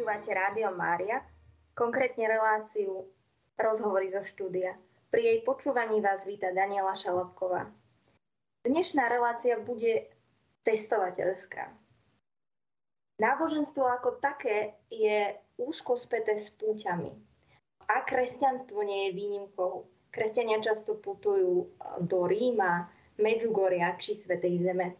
Počúvate Rádio Mária, konkrétne reláciu Rozhovory zo štúdia. Pri jej počúvaní vás víta Daniela Šalobková. Dnešná relácia bude cestovateľská. Náboženstvo ako také je úzko späté s púťami. A kresťanstvo nie je výnimkou. Kresťania často putujú do Ríma, Medžugoria či Svetej Zeme.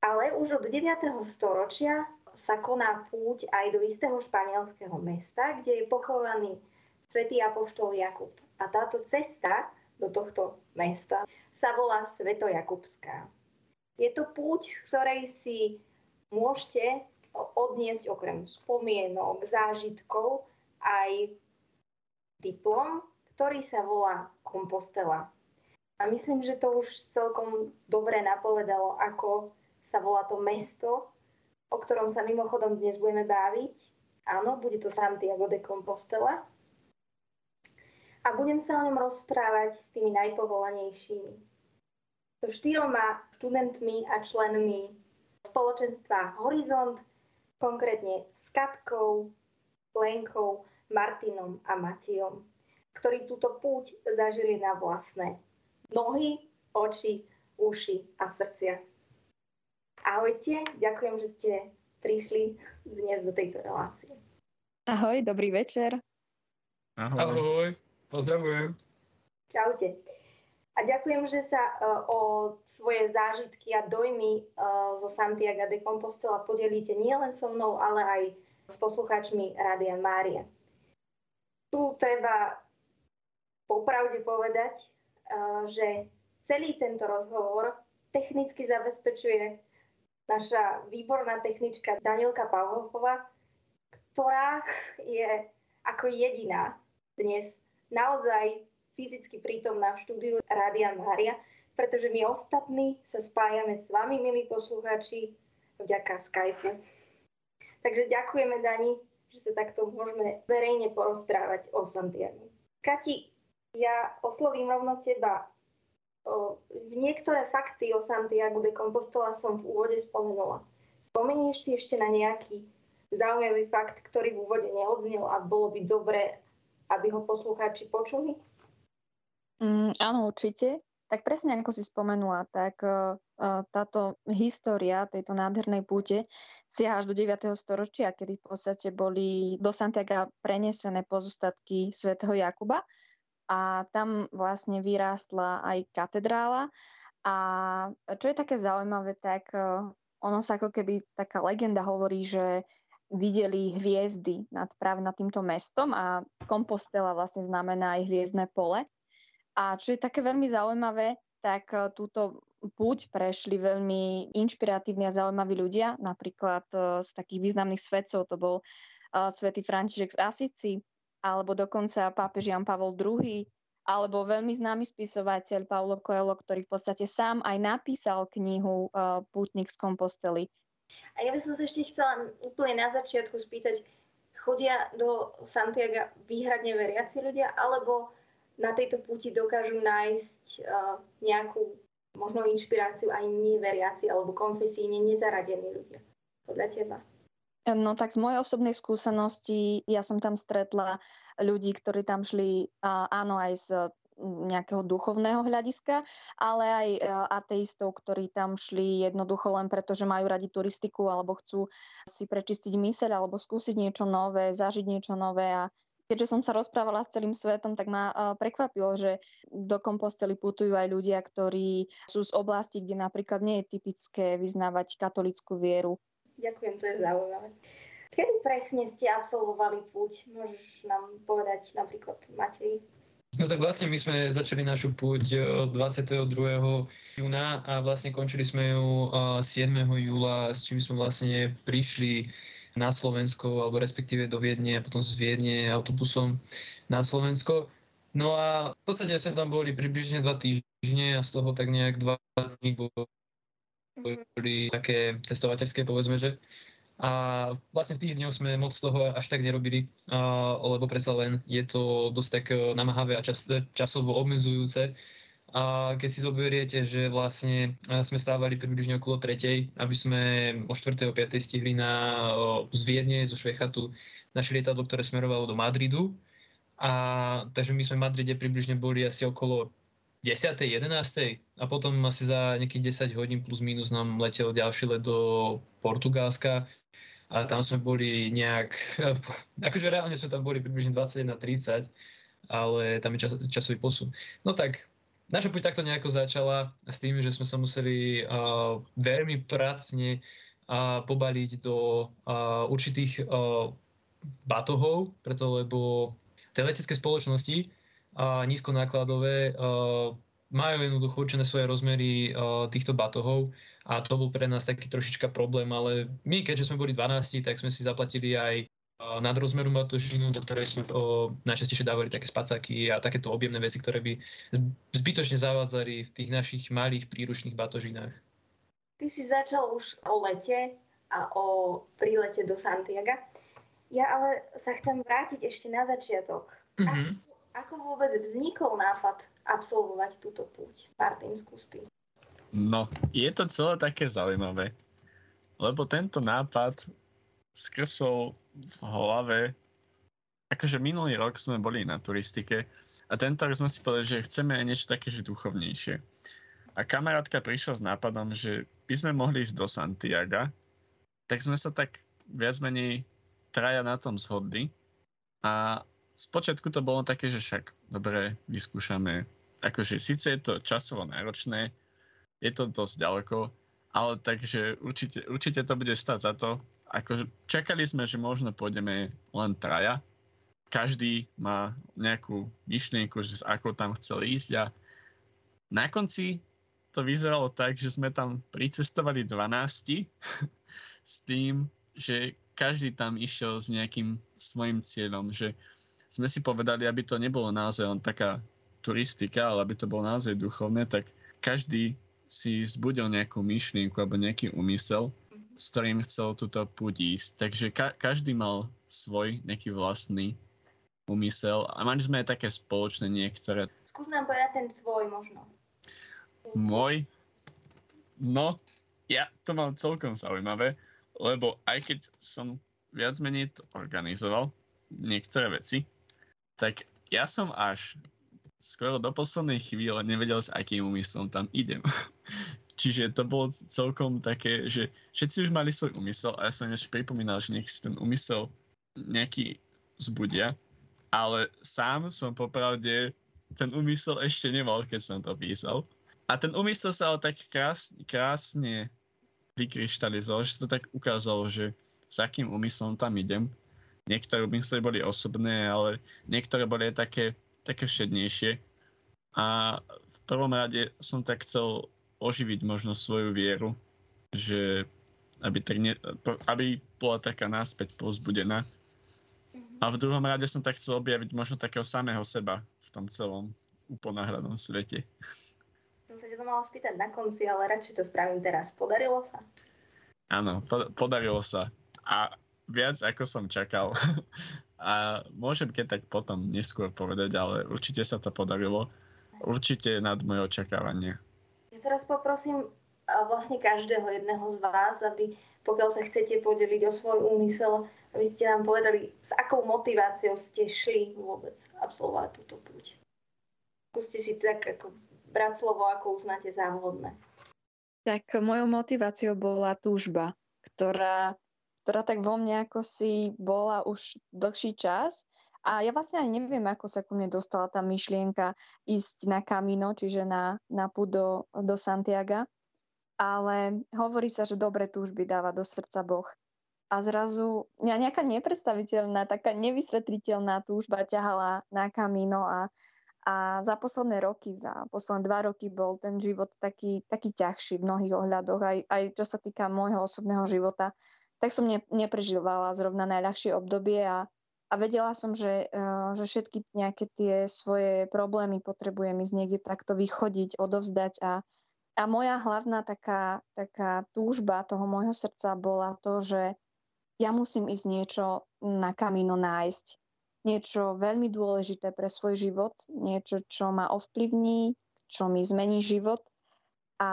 Ale už od 9. storočia sa koná púť aj do istého španielského mesta, kde je pochovaný svätý apoštol Jakub. A táto cesta do tohto mesta sa volá Svetojakubská. Je to púť, z ktorej si môžete odniesť okrem spomienok, zážitkov aj diplom, ktorý sa volá Kompostela. A myslím, že to už celkom dobre napovedalo, ako sa volá to mesto, o ktorom sa mimochodom dnes budeme baviť. Áno, bude to Santiago de Compostela. A budem sa o ňom rozprávať s tými najpovolanejšími. So štyroma študentmi a členmi spoločenstva Horizont, konkrétne s Katkou, Lenkou, Martinom a Matijom, ktorí túto púť zažili na vlastné nohy, oči, uši a srdcia. Ahojte, ďakujem, že ste prišli dnes do tejto relácie. Ahoj, dobrý večer. Ahoj. Ahoj, pozdravujem. Čaute. A ďakujem, že sa uh, o svoje zážitky a dojmy uh, zo Santiago de Compostela podelíte nielen so mnou, ale aj s poslucháčmi Rádia Mária. Tu treba popravde povedať, uh, že celý tento rozhovor technicky zabezpečuje naša výborná technička Danielka Pavlovová, ktorá je ako jediná dnes naozaj fyzicky prítomná v štúdiu Rádia Mária, pretože my ostatní sa spájame s vami, milí poslucháči, vďaka Skypeu. Takže ďakujeme, Dani, že sa takto môžeme verejne porozprávať o Santiago. Kati, ja oslovím rovno teba niektoré fakty o Santiago de Compostela som v úvode spomenula. Spomenieš si ešte na nejaký zaujímavý fakt, ktorý v úvode neodznel a bolo by dobré, aby ho poslucháči počuli? Mm, áno, určite. Tak presne ako si spomenula, tak uh, táto história tejto nádhernej púte siaha až do 9. storočia, kedy v podstate boli do Santiago prenesené pozostatky svätého Jakuba a tam vlastne vyrástla aj katedrála. A čo je také zaujímavé, tak e, ono sa ako keby taká legenda hovorí, že videli hviezdy nad, práve nad týmto mestom a Kompostela vlastne znamená aj hviezdne pole. A čo je také veľmi zaujímavé, tak e, túto púť prešli veľmi inšpiratívni a zaujímaví ľudia. Napríklad e, z takých významných svetcov to bol svätý František z Asici, alebo dokonca pápež Jan Pavol II, alebo veľmi známy spisovateľ Paulo Coelho, ktorý v podstate sám aj napísal knihu uh, Pútnik z Kompostely. A ja by som sa ešte chcela úplne na začiatku spýtať, chodia do Santiago výhradne veriaci ľudia, alebo na tejto púti dokážu nájsť uh, nejakú možno inšpiráciu aj neveriaci alebo konfesíne nezaradení ľudia? Podľa teba? No tak z mojej osobnej skúsenosti, ja som tam stretla ľudí, ktorí tam šli, áno, aj z nejakého duchovného hľadiska, ale aj e, ateistov, ktorí tam šli jednoducho len preto, že majú radi turistiku alebo chcú si prečistiť myseľ alebo skúsiť niečo nové, zažiť niečo nové a keďže som sa rozprávala s celým svetom, tak ma e, prekvapilo, že do Kompostely putujú aj ľudia, ktorí sú z oblasti, kde napríklad nie je typické vyznávať katolickú vieru. Ďakujem, to je zaujímavé. Kedy presne ste absolvovali púť? Môžeš nám povedať napríklad Matej? No tak vlastne my sme začali našu púť 22. júna a vlastne končili sme ju 7. júla, s čím sme vlastne prišli na Slovensko, alebo respektíve do Viedne a potom z Viedne autobusom na Slovensko. No a v podstate sme tam boli približne dva týždne a z toho tak nejak dva dní bolo boli také cestovateľské, povedzme, že. A vlastne v tých dňoch sme moc toho až tak nerobili, lebo predsa len je to dosť tak e, namáhavé a čas, časovo obmedzujúce. A keď si zoberiete, že vlastne sme stávali približne okolo tretej, aby sme o 4. o 5. stihli na, z Viedne, zo Švechatu, naše lietadlo, ktoré smerovalo do Madridu. A takže my sme v Madride približne boli asi okolo 10. 11. a potom asi za nejakých 10 hodín plus minus nám letel ďalší let do Portugalska a tam sme boli nejak, akože reálne sme tam boli približne 21.30, ale tam je čas, časový posun. No tak naša puť takto nejako začala s tým, že sme sa museli uh, veľmi pracne uh, pobaliť do uh, určitých uh, batohov, preto lebo tie letecké spoločnosti uh, nízkonákladové uh, majú jednoducho určené svoje rozmery uh, týchto batohov a to bol pre nás taký trošička problém, ale my, keďže sme boli 12, tak sme si zaplatili aj nadrozmeru batožinu, do ktorej sme o, najčastejšie dávali také spacáky a takéto objemné veci, ktoré by zbytočne zavádzali v tých našich malých príručných batožinách. Ty si začal už o lete a o prílete do Santiago. Ja ale sa chcem vrátiť ešte na začiatok. Mm-hmm. Ako, vôbec vznikol nápad absolvovať túto púť? Martin, skús ty. No, je to celé také zaujímavé, lebo tento nápad skrsol v hlave, akože minulý rok sme boli na turistike a tento rok sme si povedali, že chceme niečo také, že duchovnejšie. A kamarátka prišla s nápadom, že by sme mohli ísť do Santiago, tak sme sa tak viac menej traja na tom zhodli. A spočiatku to bolo také, že však dobre, vyskúšame. Akože síce je to časovo náročné, je to dosť ďaleko, ale takže určite, určite to bude stať za to ako čakali sme, že možno pôjdeme len traja. Každý má nejakú myšlienku, že ako tam chcel ísť a na konci to vyzeralo tak, že sme tam pricestovali 12 s tým, že každý tam išiel s nejakým svojim cieľom, že sme si povedali, aby to nebolo naozaj len taká turistika, ale aby to bolo naozaj duchovné, tak každý si zbudil nejakú myšlienku alebo nejaký úmysel s ktorým chcel túto púť ísť. Takže ka- každý mal svoj nejaký vlastný úmysel a mali sme aj také spoločné niektoré. Skús nám povedať ten svoj možno. Môj? No, ja to mám celkom zaujímavé, lebo aj keď som viac menej to organizoval, niektoré veci, tak ja som až skoro do poslednej chvíle nevedel, s akým úmyslom tam idem. Čiže to bolo celkom také, že všetci už mali svoj úmysel a ja som ešte pripomínal, že nech si ten úmysel nejaký zbudia, ale sám som popravde ten úmysel ešte nemal, keď som to písal. A ten úmysel sa ale tak krásne, krásne vykryštalizoval, že sa to tak ukázalo, že s akým úmyslom tam idem. Niektoré úmysly boli osobné, ale niektoré boli aj také, také všednejšie. A v prvom rade som tak chcel oživiť možno svoju vieru, že aby, tak ne, aby bola taká náspäť pozbudená. A v druhom rade som tak chcel objaviť možno takého samého seba v tom celom uponáhradom svete. Som sa to malo spýtať na konci, ale radšej to spravím teraz. Podarilo sa? Áno, po- podarilo sa. A viac ako som čakal. A môžem keď tak potom neskôr povedať, ale určite sa to podarilo. Určite nad moje očakávanie. Ja teraz poprosím vlastne každého jedného z vás, aby pokiaľ sa chcete podeliť o svoj úmysel, aby ste nám povedali, s akou motiváciou ste šli vôbec absolvovať túto púť. Skúste si tak ako brať slovo, ako uznáte za vhodné. Tak mojou motiváciou bola túžba, ktorá, ktorá tak vo mne ako si bola už dlhší čas a ja vlastne ani neviem, ako sa ku mne dostala tá myšlienka ísť na Camino, čiže na, na púd do, do Santiaga. Ale hovorí sa, že dobre túžby dáva do srdca Boh. A zrazu mňa nejaká nepredstaviteľná, taká nevysvetliteľná túžba ťahala na Camino a, a za posledné roky, za posledné dva roky bol ten život taký, taký ťažší v mnohých ohľadoch, aj, aj čo sa týka môjho osobného života, tak som ne, neprežívala zrovna najľahšie obdobie a, a vedela som, že, eh, že všetky nejaké tie svoje problémy potrebujem ísť niekde takto vychodiť, odovzdať a, a moja hlavná taká, taká túžba toho môjho srdca bola to, že ja musím ísť niečo na kamino nájsť. Niečo veľmi dôležité pre svoj život, niečo, čo ma ovplyvní, čo mi zmení život. A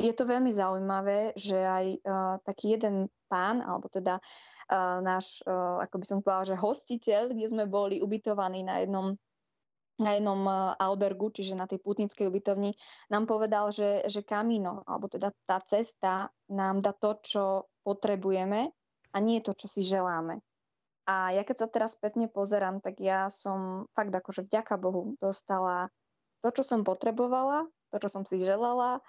je to veľmi zaujímavé, že aj uh, taký jeden pán, alebo teda uh, náš, uh, ako by som povedala, že hostiteľ, kde sme boli ubytovaní na jednom na jednom albergu, čiže na tej putnickej ubytovni, nám povedal, že, že kamino, alebo teda tá cesta nám dá to, čo potrebujeme a nie to, čo si želáme. A ja keď sa teraz spätne pozerám, tak ja som fakt akože vďaka Bohu dostala to, čo som potrebovala, to, čo som si želala,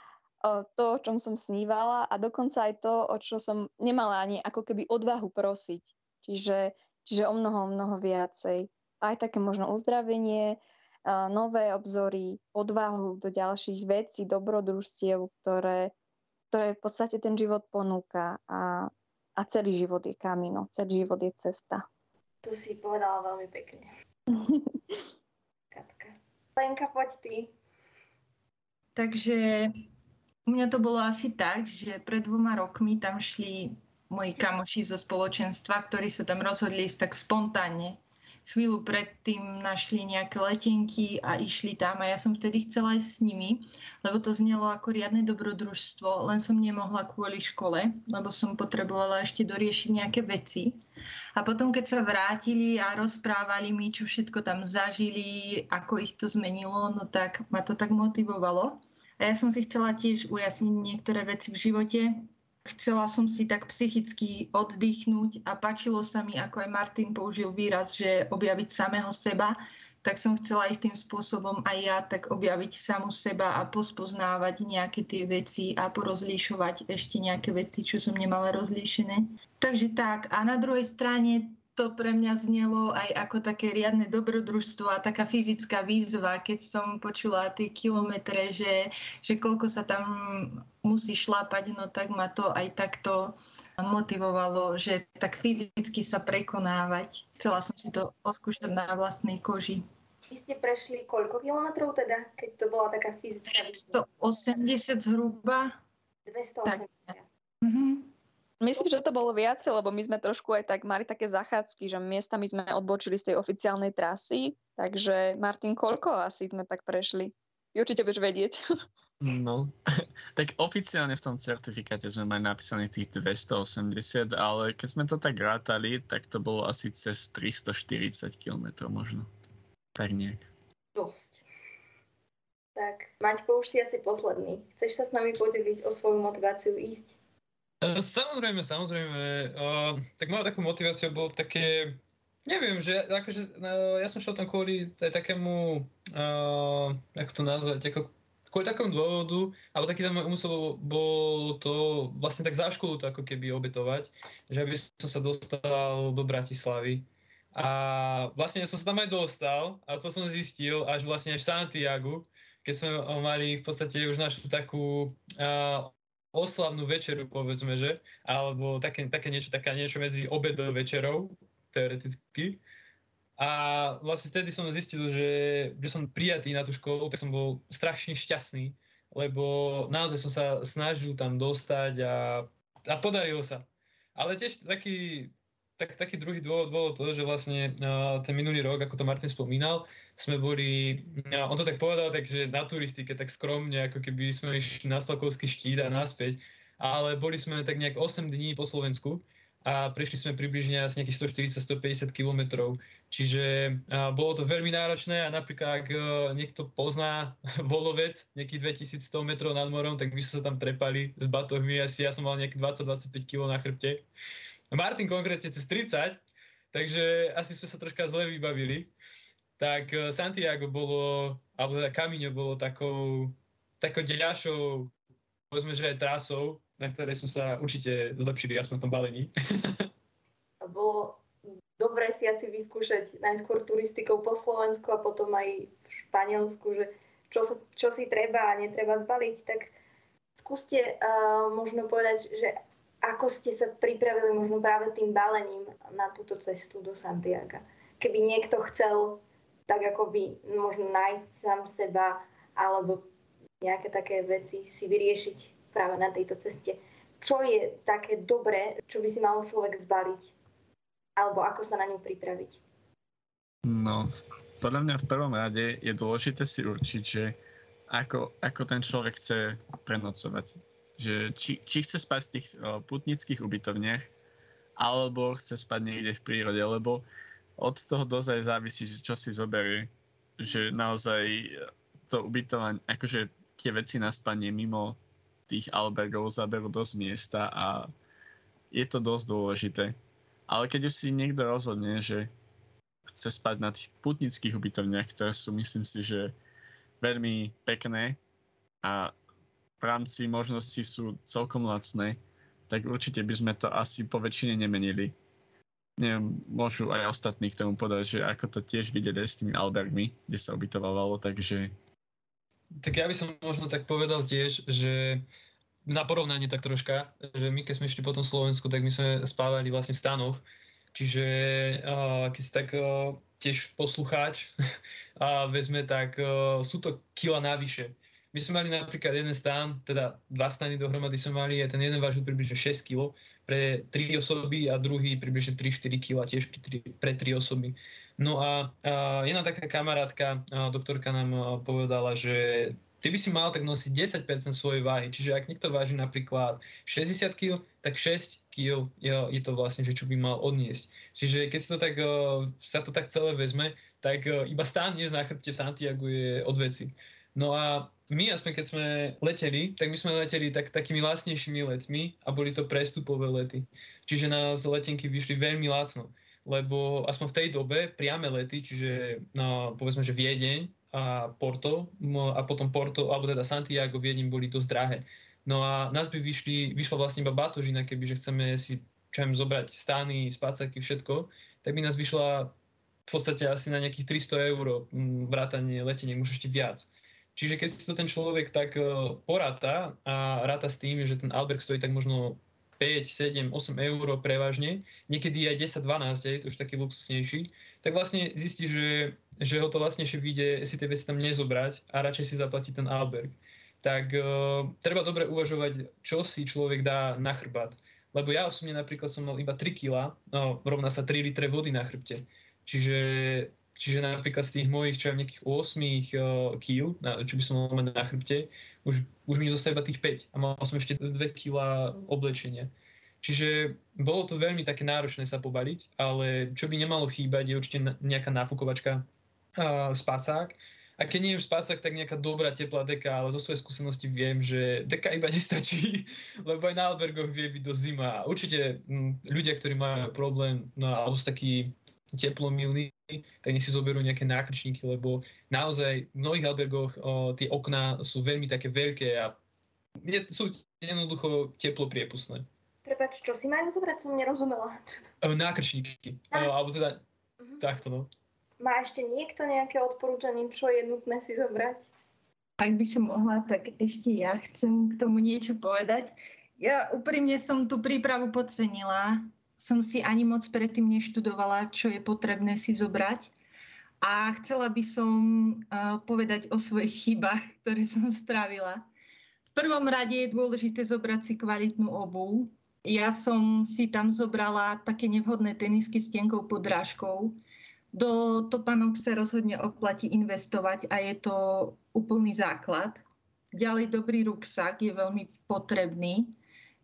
to, o čom som snívala a dokonca aj to, o čo som nemala ani ako keby odvahu prosiť. Čiže, čiže o mnoho, mnoho viacej. Aj také možno uzdravenie, nové obzory, odvahu do ďalších vecí, dobrodružstiev, ktoré, ktoré v podstate ten život ponúka. A a celý život je kamino, celý život je cesta. To si povedala veľmi pekne. Katka. Lenka, poď ty. Takže u mňa to bolo asi tak, že pred dvoma rokmi tam šli moji kamoši zo spoločenstva, ktorí sa tam rozhodli ísť tak spontánne chvíľu predtým našli nejaké letenky a išli tam a ja som vtedy chcela ísť s nimi, lebo to znelo ako riadne dobrodružstvo, len som nemohla kvôli škole, lebo som potrebovala ešte doriešiť nejaké veci. A potom, keď sa vrátili a rozprávali mi, čo všetko tam zažili, ako ich to zmenilo, no tak ma to tak motivovalo. A ja som si chcela tiež ujasniť niektoré veci v živote, Chcela som si tak psychicky oddychnúť a páčilo sa mi, ako aj Martin použil výraz, že objaviť samého seba, tak som chcela istým spôsobom aj ja tak objaviť samu seba a pospoznávať nejaké tie veci a porozlíšovať ešte nejaké veci, čo som nemala rozlíšené. Takže tak. A na druhej strane to pre mňa znelo aj ako také riadne dobrodružstvo a taká fyzická výzva, keď som počula tie kilometre, že, že koľko sa tam musí šlápať, no tak ma to aj takto motivovalo, že tak fyzicky sa prekonávať. Chcela som si to oskúšať na vlastnej koži. Vy ste prešli koľko kilometrov teda, keď to bola taká fyzická výzva? 180 zhruba. 280. Tak. Mm-hmm. Myslím, že to bolo viacej, lebo my sme trošku aj tak mali také zachádzky, že miestami sme odbočili z tej oficiálnej trasy, takže Martin, koľko asi sme tak prešli? Ty určite budeš vedieť. No, tak oficiálne v tom certifikáte sme mali napísané tých 280, ale keď sme to tak rátali, tak to bolo asi cez 340 km možno. Tak nejak. Dosť. Tak, Maťko, už si asi posledný. Chceš sa s nami podeliť o svoju motiváciu ísť? E, samozrejme, samozrejme. Uh, tak moja takú motiváciou bolo také, neviem, že akože, uh, ja som šiel tam kvôli aj takému, uh, ako to nazvať, ako kvôli takému dôvodu, alebo taký tam úmysel bol to vlastne tak za školu to ako keby obetovať, že aby som sa dostal do Bratislavy. A vlastne som sa tam aj dostal a to som zistil až vlastne v Santiago, keď sme mali v podstate už našu takú uh, oslavnú večeru, povedzme, že, alebo také, také niečo, taká niečo medzi obedou večerou, teoreticky. A vlastne vtedy som zistil, že, že som prijatý na tú školu, tak som bol strašne šťastný, lebo naozaj som sa snažil tam dostať a, a podarilo sa. Ale tiež taký tak, taký druhý dôvod bolo to, že vlastne uh, ten minulý rok, ako to Martin spomínal, sme boli, uh, on to tak povedal, takže na turistike, tak skromne, ako keby sme išli na Stalkovský štít a naspäť, ale boli sme tak nejak 8 dní po Slovensku a prešli sme približne asi nejakých 140-150 kilometrov. Čiže uh, bolo to veľmi náročné a napríklad ak uh, niekto pozná Volovec, nejakých 2100 metrov nad morom, tak my sme sa tam trepali s batohmi, asi ja som mal nejakých 20-25 kg na chrbte. Martin konkrétne cez 30, takže asi sme sa troška zle vybavili. Tak eh, Santiago bolo, alebo teda Camino bolo takou, takou ďalšou, povedzme, že aj trasou, na ktorej sme sa určite zlepšili, aspoň v tom balení. bolo dobre si asi vyskúšať najskôr turistikou po Slovensku a potom aj v Španielsku, že čo, sa, čo si treba a netreba zbaliť, tak skúste uh, možno povedať, že ako ste sa pripravili možno práve tým balením na túto cestu do Santiago? Keby niekto chcel, tak ako vy, možno nájsť sám seba alebo nejaké také veci si vyriešiť práve na tejto ceste. Čo je také dobré, čo by si mal človek zbaliť? Alebo ako sa na ňu pripraviť? No, podľa mňa v prvom rade je dôležité si určiť, že ako, ako ten človek chce prenocovať. Že či, či chce spať v tých o, putnických ubytovniach, alebo chce spať niekde v prírode, lebo od toho dozaj závisí, že čo si zoberie. Že naozaj to ubytovanie, akože tie veci na spanie mimo tých albergov zaberú dosť miesta a je to dosť dôležité. Ale keď už si niekto rozhodne, že chce spať na tých putnických ubytovniach, ktoré sú, myslím si, že veľmi pekné a rámci možností sú celkom lacné, tak určite by sme to asi po väčšine nemenili. Neviem, môžu aj ostatní k tomu povedať, že ako to tiež videli s tými albergmi, kde sa ubytovalo, takže... Tak ja by som možno tak povedal tiež, že na porovnanie tak troška, že my keď sme išli po tom Slovensku, tak my sme spávali vlastne v stanoch, čiže uh, keď si tak uh, tiež poslucháč a vezme, tak uh, sú to kila navyše. My sme mali napríklad jeden stán, teda dva stany dohromady sme mali a ten jeden vážil približne 6 kg pre 3 osoby a druhý približne 3-4 kg tiež pre 3, pre 3 osoby. No a, a jedna taká kamarátka, doktorka nám povedala, že ty by si mal tak nosiť 10% svojej váhy. Čiže ak niekto váži napríklad 60 kg, tak 6 kg je, to vlastne, že čo by mal odniesť. Čiže keď sa to tak, sa to tak celé vezme, tak iba stán dnes na chrbte v Santiago je od veci. No a my, aspoň keď sme leteli, tak my sme leteli tak, takými lacnejšími letmi a boli to prestupové lety. Čiže nás letenky vyšli veľmi lacno, lebo aspoň v tej dobe priame lety, čiže no, povedzme, že Viedeň a Porto a potom Porto, alebo teda Santiago, Viedeň boli dosť drahé. No a nás by vyšli, vyšla vlastne iba batožina, keby že chceme si čo zobrať stány, spácaky, všetko, tak by nás vyšla v podstate asi na nejakých 300 eur vrátanie letenie, už ešte viac. Čiže keď si to ten človek tak uh, poráta a ráta s tým, že ten Alberg stojí tak možno 5, 7, 8 eur prevažne, niekedy aj 10, 12, je to už taký luxusnejší, tak vlastne zistí, že, že ho to vlastne vyjde si tie veci tam nezobrať a radšej si zaplatí ten Alberg. Tak uh, treba dobre uvažovať, čo si človek dá na chrbát. Lebo ja osobne napríklad som mal iba 3 kg, no rovná sa 3 litre vody na chrbte. Čiže Čiže napríklad z tých mojich, čo nejakých 8 uh, kg, čo by som mal mať na chrbte, už, už mi zostáva tých 5 a mal som ešte 2 kg oblečenia. Čiže bolo to veľmi také náročné sa pobaliť, ale čo by nemalo chýbať je určite nejaká náfukovačka, spacák. A keď nie je už spacák, tak nejaká dobrá teplá deka, ale zo svojej skúsenosti viem, že deka iba nestačí, lebo aj na albergoch vie byť do zima. Určite m, ľudia, ktorí majú problém, no, alebo sú takí teplomilní, tak nech si zoberú nejaké nákrčníky, lebo naozaj v mnohých albergoch o, tie okná sú veľmi také veľké a sú jednoducho teplo priepustné. Prepač, čo si majú zobrať? Som nerozumela. Nákrčníky. Ah. Alebo teda uh-huh. takto, no. Má ešte niekto nejaké odporúčanie, čo je nutné si zobrať? Ak by som mohla, tak ešte ja chcem k tomu niečo povedať. Ja úprimne som tú prípravu podcenila som si ani moc predtým neštudovala, čo je potrebné si zobrať. A chcela by som uh, povedať o svojich chybách, ktoré som spravila. V prvom rade je dôležité zobrať si kvalitnú obu. Ja som si tam zobrala také nevhodné tenisky s tenkou podrážkou. Do topánok sa rozhodne oplatí investovať a je to úplný základ. Ďalej dobrý ruksak je veľmi potrebný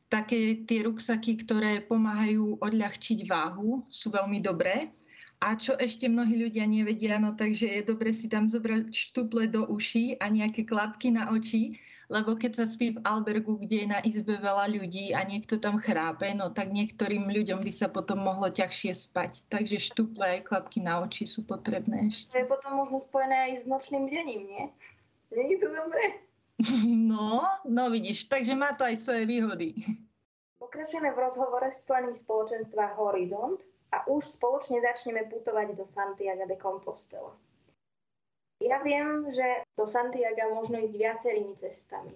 také tie ruksaky, ktoré pomáhajú odľahčiť váhu, sú veľmi dobré. A čo ešte mnohí ľudia nevedia, no takže je dobre si tam zobrať štuple do uší a nejaké klapky na oči, lebo keď sa spí v albergu, kde je na izbe veľa ľudí a niekto tam chrápe, no tak niektorým ľuďom by sa potom mohlo ťažšie spať. Takže štuple aj klapky na oči sú potrebné ešte. To je potom možno spojené aj s nočným dením, nie? Není to dobré? No, no vidíš, takže má to aj svoje výhody. Pokračujeme v rozhovore s členmi spoločenstva Horizont a už spoločne začneme putovať do Santiago de Compostela. Ja viem, že do Santiago možno ísť viacerými cestami.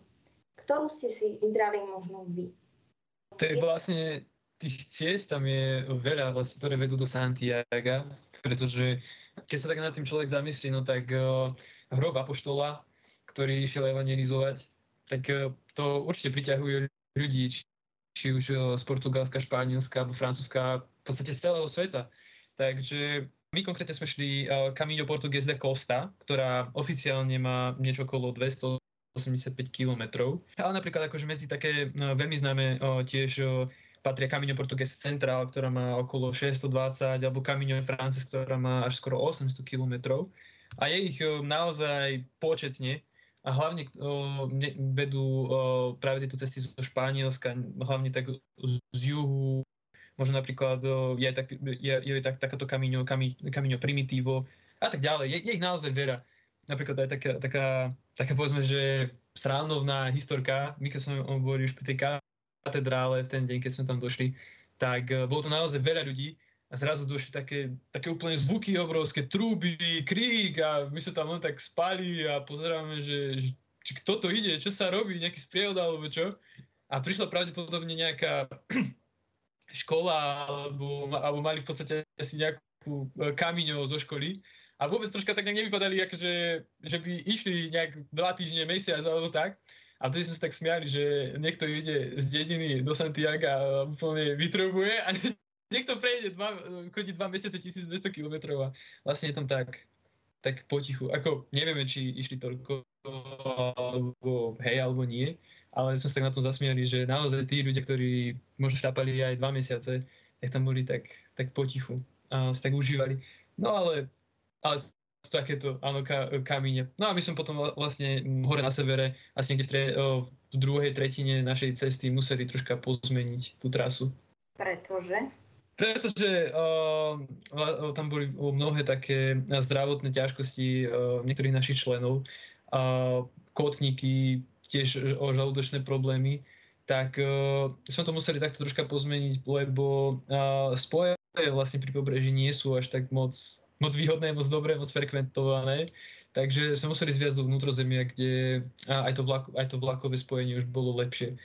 Ktorú ste si vybrali možno vy? Tak vlastne tých ciest tam je veľa, vlastne, ktoré vedú do Santiago, pretože keď sa tak nad tým človek zamyslí, no tak uh, hrob Apoštola, ktorý išiel evangelizovať, tak uh, to určite priťahuje ľudí, či už uh, z Portugalska, Španielska alebo Francúzska, v podstate z celého sveta. Takže my konkrétne sme šli uh, Camino Portugues de Costa, ktorá oficiálne má niečo okolo 200 85 km. Ale napríklad akože medzi také veľmi známe tiež patria Camino Portugues Central, ktorá má okolo 620, alebo Camino Frances, ktorá má až skoro 800 km. A je ich naozaj početne a hlavne ne, vedú o, práve tieto cesty zo Španielska, hlavne tak z, z juhu, možno napríklad o, je, tak, je, je tak, takáto Camino, Camino Primitivo a tak ďalej. Je, je ich naozaj veľa. Napríklad aj taká, taká, taká povedzme, že srávnovná historka, my keď sme boli už pri tej katedrále v ten deň, keď sme tam došli, tak bolo to naozaj veľa ľudí a zrazu došli také, také úplne zvuky obrovské, trúby, krík a my sa tam len tak spali a pozeráme, že, že či kto to ide, čo sa robí, nejaký sprievod alebo čo. A prišla pravdepodobne nejaká škola alebo, alebo mali v podstate asi nejakú e, kamiňov zo školy a vôbec troška tak nejak nevypadali, akože, že by išli nejak dva týždne, mesiac alebo tak. A vtedy sme sa tak smiali, že niekto ide z dediny do Santiago a úplne vytrobuje a niekto prejde dva, chodí dva mesiace 1200 km a vlastne je tam tak, tak potichu. Ako nevieme, či išli toľko alebo hej, alebo nie, ale sme sa tak na tom zasmiali, že naozaj tí ľudia, ktorí možno šľapali aj dva mesiace, tak tam boli tak, tak potichu a sa tak užívali. No ale, ale takéto, áno, ka, kamíne. No a my sme potom vlastne hore na severe, asi niekde v, tre, v druhej tretine našej cesty museli troška pozmeniť tú trasu. Pretože? Pretože uh, tam boli mnohé také zdravotné ťažkosti uh, niektorých našich členov, uh, kotníky, tiež žalúdočné problémy, tak uh, sme to museli takto troška pozmeniť, lebo uh, spoje vlastne pri pobreží nie sú až tak moc, moc výhodné, moc dobré, moc frekventované. Takže sme museli zviazť do vnútrozemia, kde aj to, vlak, aj to vlakové spojenie už bolo lepšie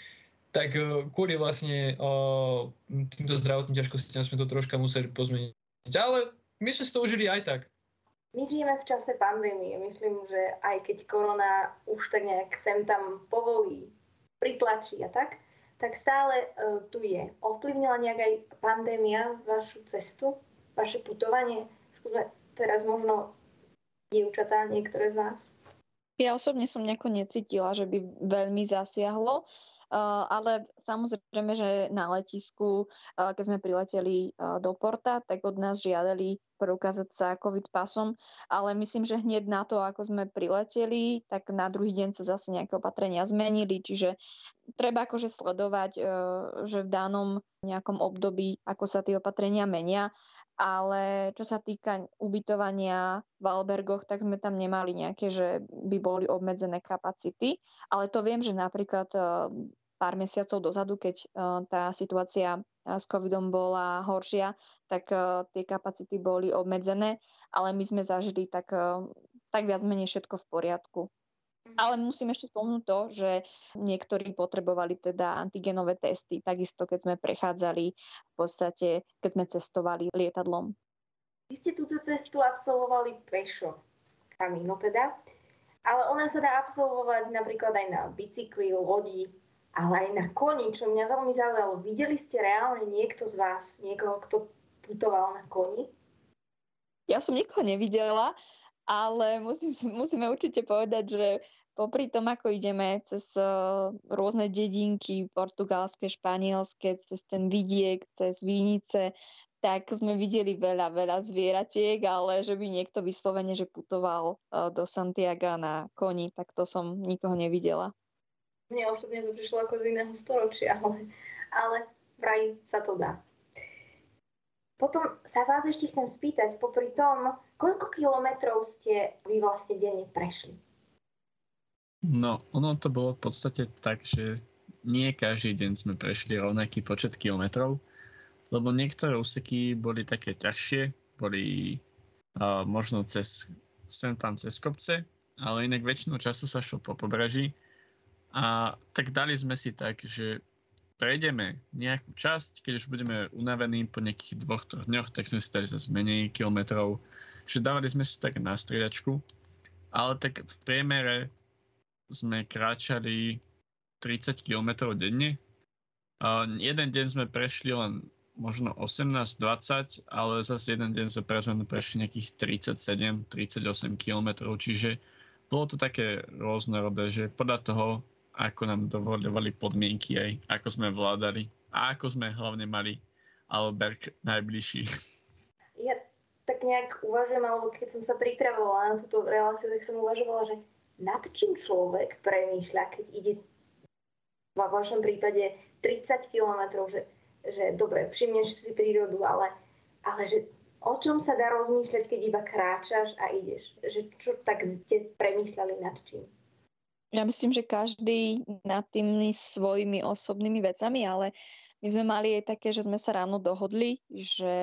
tak eh, kvôli vlastne uh, týmto zdravotným ťažkostiam sme to troška museli pozmeniť. Ale my sme si to užili aj tak. My žijeme v čase pandémie. Myslím, že aj keď korona už tak nejak sem tam povolí, pritlačí a tak, tak stále uh, tu je. Ovplyvnila nejak aj pandémia vašu cestu, vaše putovanie? Skúsme teraz možno dievčatá, niektoré z vás. Ja osobne som nejako necítila, že by veľmi zasiahlo. Eh, ale samozrejme, že na letisku, eh, keď sme prileteli eh, do Porta, tak od nás žiadali preukázať sa COVID pasom, ale myslím, že hneď na to, ako sme prileteli, tak na druhý deň sa zase nejaké opatrenia zmenili, čiže treba akože sledovať, že v danom nejakom období, ako sa tie opatrenia menia, ale čo sa týka ubytovania v albergoch, tak sme tam nemali nejaké, že by boli obmedzené kapacity, ale to viem, že napríklad pár mesiacov dozadu, keď uh, tá situácia e, s covidom bola horšia, tak uh, tie kapacity boli obmedzené, ale my sme zažili tak, tak viac menej všetko v poriadku. Ale musím ešte spomnúť to, že niektorí potrebovali teda antigenové testy, takisto keď sme prechádzali v podstate, keď sme cestovali lietadlom. Vy ste túto cestu absolvovali pešo, Kamino teda, ale ona sa dá absolvovať napríklad aj na bicykli, lodi, ale aj na koni, čo mňa veľmi zaujalo. Videli ste reálne niekto z vás, niekoho, kto putoval na koni? Ja som nikoho nevidela, ale musím, musíme určite povedať, že popri tom, ako ideme cez uh, rôzne dedinky, portugalské, španielské, cez ten vidiek, cez Vínice, tak sme videli veľa, veľa zvieratiek, ale že by niekto vyslovene, že putoval uh, do Santiago na koni, tak to som nikoho nevidela. Mne osobne to prišlo ako z iného storočia, ale, ale vraj sa to dá. Potom sa vás ešte chcem spýtať, popri tom, koľko kilometrov ste vy vlastne denne prešli? No, ono to bolo v podstate tak, že nie každý deň sme prešli rovnaký počet kilometrov, lebo niektoré úseky boli také ťažšie, boli uh, možno cez, sem tam cez kopce, ale inak väčšinu času sa šlo po pobreží a tak dali sme si tak, že prejdeme nejakú časť, keď už budeme unavení po nejakých dvoch, troch dňoch, tak sme si dali zase menej kilometrov. Že dávali sme si tak na striedačku, ale tak v priemere sme kráčali 30 km denne. A jeden deň sme prešli len možno 18-20, ale zase jeden deň sme pre prešli nejakých 37-38 km, čiže bolo to také rôznorodé, že podľa toho, ako nám dovolovali podmienky aj, ako sme vládali a ako sme hlavne mali Alberg najbližší. Ja tak nejak uvažujem, alebo keď som sa pripravovala na túto reláciu, tak som uvažovala, že nad čím človek premýšľa, keď ide v vašom prípade 30 kilometrov, že, že dobre, všimneš si prírodu, ale, ale že o čom sa dá rozmýšľať, keď iba kráčaš a ideš? Že čo tak ste premýšľali nad čím? Ja myslím, že každý nad tými svojimi osobnými vecami, ale my sme mali aj také, že sme sa ráno dohodli, že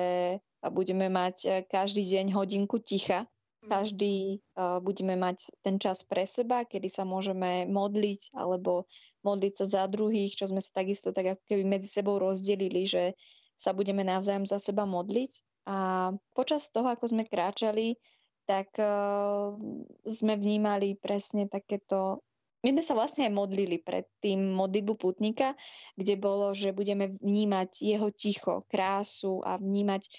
budeme mať e, každý deň hodinku ticha. Mhm. Každý uh, budeme mať ten čas pre seba, kedy sa môžeme modliť alebo modliť sa za druhých, čo sme sa takisto tak ako keby medzi sebou rozdelili, že sa budeme navzájom za seba modliť a počas toho, ako sme kráčali, tak uh, sme vnímali presne takéto my sme sa vlastne aj modlili pred tým modlitbu putníka, kde bolo, že budeme vnímať jeho ticho, krásu a vnímať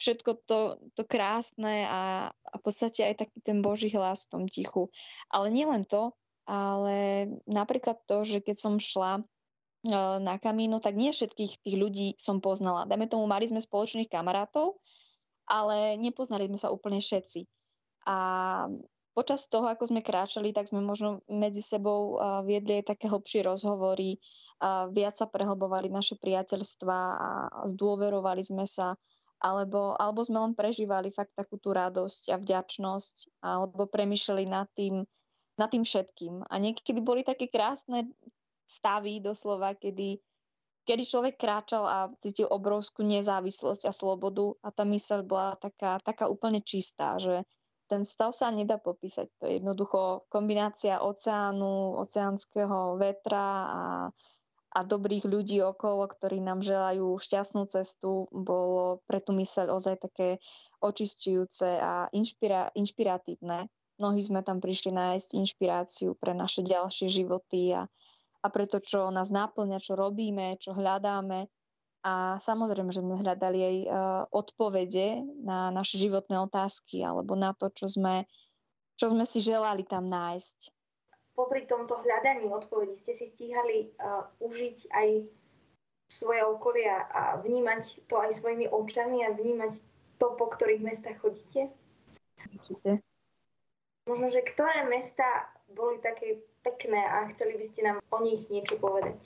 všetko to, to krásne a, a v podstate aj taký ten Boží hlas v tom tichu. Ale nielen to, ale napríklad to, že keď som šla na kamíno, tak nie všetkých tých ľudí som poznala. Dajme tomu, mali sme spoločných kamarátov, ale nepoznali sme sa úplne všetci. A počas toho, ako sme kráčali, tak sme možno medzi sebou viedli aj také hlbšie rozhovory, viac sa prehlbovali naše priateľstva a zdôverovali sme sa, alebo, alebo sme len prežívali fakt takú tú radosť a vďačnosť, alebo premyšľali nad tým, nad tým všetkým. A niekedy boli také krásne stavy doslova, kedy, kedy človek kráčal a cítil obrovskú nezávislosť a slobodu a tá myseľ bola taká, taká úplne čistá, že ten stav sa nedá popísať. To je jednoducho kombinácia oceánu, oceánskeho vetra a, a dobrých ľudí okolo, ktorí nám želajú šťastnú cestu, bolo pre tú myseľ ozaj také očistujúce a inšpira, inšpiratívne. Mnohí sme tam prišli nájsť inšpiráciu pre naše ďalšie životy a, a pre to, čo nás náplňa, čo robíme, čo hľadáme. A samozrejme, že sme hľadali aj uh, odpovede na naše životné otázky alebo na to, čo sme, čo sme si želali tam nájsť. Popri tomto hľadaní odpovedí ste si stíhali uh, užiť aj svoje okolia a vnímať to aj svojimi očami a vnímať to, po ktorých mestách chodíte? Určite. Možno, že ktoré mesta boli také pekné a chceli by ste nám o nich niečo povedať?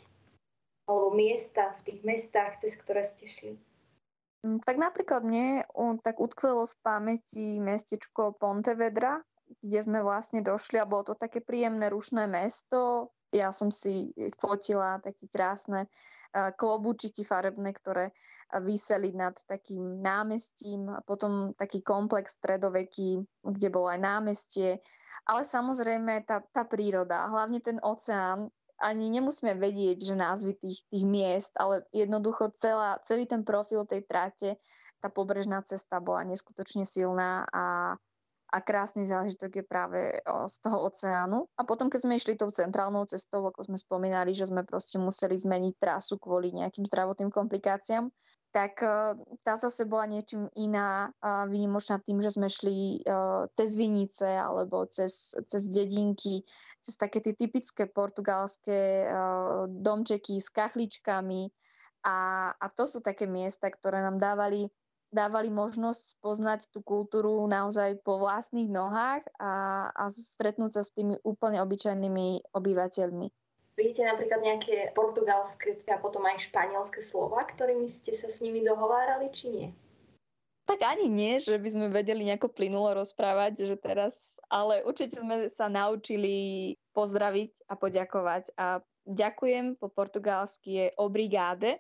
Alebo miesta v tých mestách, cez ktoré ste šli? Mm, tak napríklad mne tak utkvelo v pamäti mestečko Pontevedra, kde sme vlastne došli a bolo to také príjemné rušné mesto. Ja som si fotila také krásne klobúčiky farebné, ktoré vyseli nad takým námestím, a potom taký komplex stredoveký, kde bolo aj námestie, ale samozrejme tá, tá príroda, hlavne ten oceán, ani nemusíme vedieť, že názvy tých, tých miest, ale jednoducho celá, celý ten profil tej tráte, tá pobrežná cesta bola neskutočne silná a a krásny zážitok je práve z toho oceánu. A potom, keď sme išli tou centrálnou cestou, ako sme spomínali, že sme proste museli zmeniť trasu kvôli nejakým zdravotným komplikáciám, tak tá zase bola niečím iná, výnimočná tým, že sme šli cez vinice alebo cez, cez dedinky, cez také tie typické portugalské domčeky s kachličkami. A, a to sú také miesta, ktoré nám dávali dávali možnosť poznať tú kultúru naozaj po vlastných nohách a, a stretnúť sa s tými úplne obyčajnými obyvateľmi. Viete napríklad nejaké portugalské a potom aj španielské slova, ktorými ste sa s nimi dohovárali, či nie? Tak ani nie, že by sme vedeli nejako plynulo rozprávať, že teraz, ale určite sme sa naučili pozdraviť a poďakovať. A ďakujem po portugalsky je obrigade,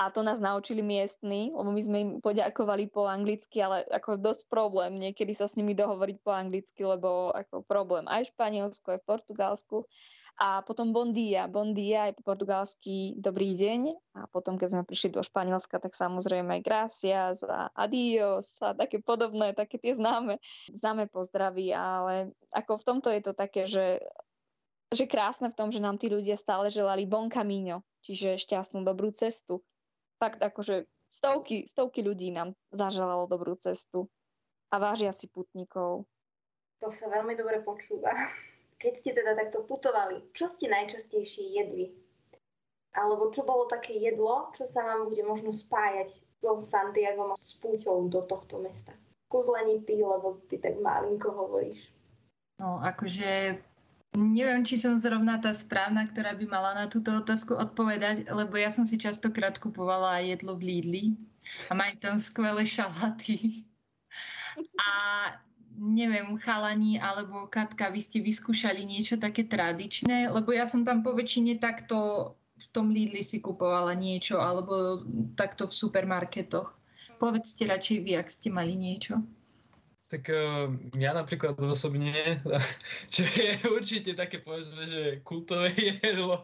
a to nás naučili miestni, lebo my sme im poďakovali po anglicky, ale ako dosť problém niekedy sa s nimi dohovoriť po anglicky, lebo ako problém aj v Španielsku, aj v Portugalsku. A potom bon dia, bon aj po portugalsky dobrý deň. A potom, keď sme prišli do Španielska, tak samozrejme gracias a adios a také podobné, také tie známe, známe pozdravy, ale ako v tomto je to také, že že krásne v tom, že nám tí ľudia stále želali bon camino, čiže šťastnú dobrú cestu fakt akože stovky, stovky ľudí nám zaželalo dobrú cestu a vážia si putníkov. To sa veľmi dobre počúva. Keď ste teda takto putovali, čo ste najčastejšie jedli? Alebo čo bolo také jedlo, čo sa vám bude možno spájať so Santiagom s púťou do tohto mesta? Kuzlení ty, lebo ty tak malinko hovoríš. No, akože neviem, či som zrovna tá správna, ktorá by mala na túto otázku odpovedať, lebo ja som si častokrát kupovala jedlo v Lidli a majú tam skvelé šalaty. A neviem, chalani alebo Katka, vy ste vyskúšali niečo také tradičné? Lebo ja som tam po väčšine takto v tom Lidli si kupovala niečo alebo takto v supermarketoch. Povedzte radšej vy, ak ste mali niečo. Tak uh, ja napríklad osobne, čo je určite také povedzme, že kultové jedlo,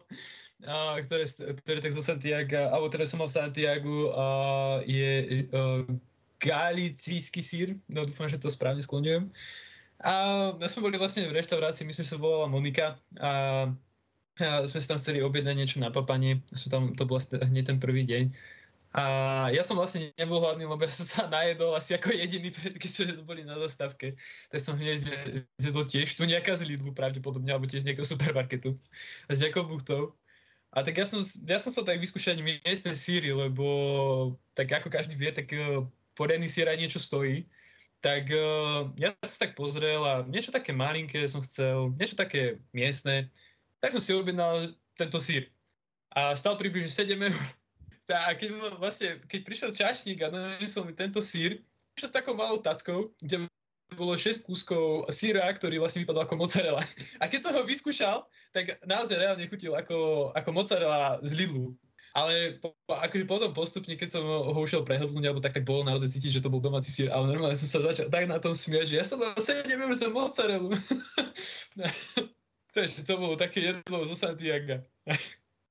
uh, ktoré, ktoré tak zo Santiago, alebo ktoré som mal v Santiago, je uh, galicijský sír, no dúfam, že to správne skloňujem. A my sme boli vlastne v reštaurácii, myslím, že sa volala Monika a, a sme si tam chceli objednať niečo na papanie, sme tam, to bol hneď ten prvý deň. A ja som vlastne nebol hladný, lebo ja som sa najedol asi ako jediný, keď sme boli na zastavke. Tak som hneď zjedol tiež tu nejaká z Lidlu pravdepodobne, alebo tiež z nejakého supermarketu. A s nejakou buchtou. A tak ja som, ja som sa tak vyskúšať miestne síry, lebo tak ako každý vie, tak poriadny sír aj niečo stojí. Tak uh, ja som sa tak pozrel a niečo také malinké som chcel, niečo také miestne. Tak som si objednal tento sír. A stal približne 7 eur. A keď, vlastne, keď prišiel čašník a donesol mi tento sír, prišiel s takou malou tackou, kde bolo 6 kúskov síra, ktorý vlastne vypadal ako mozzarella. A keď som ho vyskúšal, tak naozaj reálne chutil ako, ako mozzarella z Lidlu. Ale po, akože potom postupne, keď som ho ušiel prehltnúť, alebo tak, tak bolo naozaj cítiť, že to bol domáci sír, ale normálne som sa začal tak na tom smiať, že ja som mal 7 eur za mozzarellu. Takže to bolo také jedlo zo Santiago.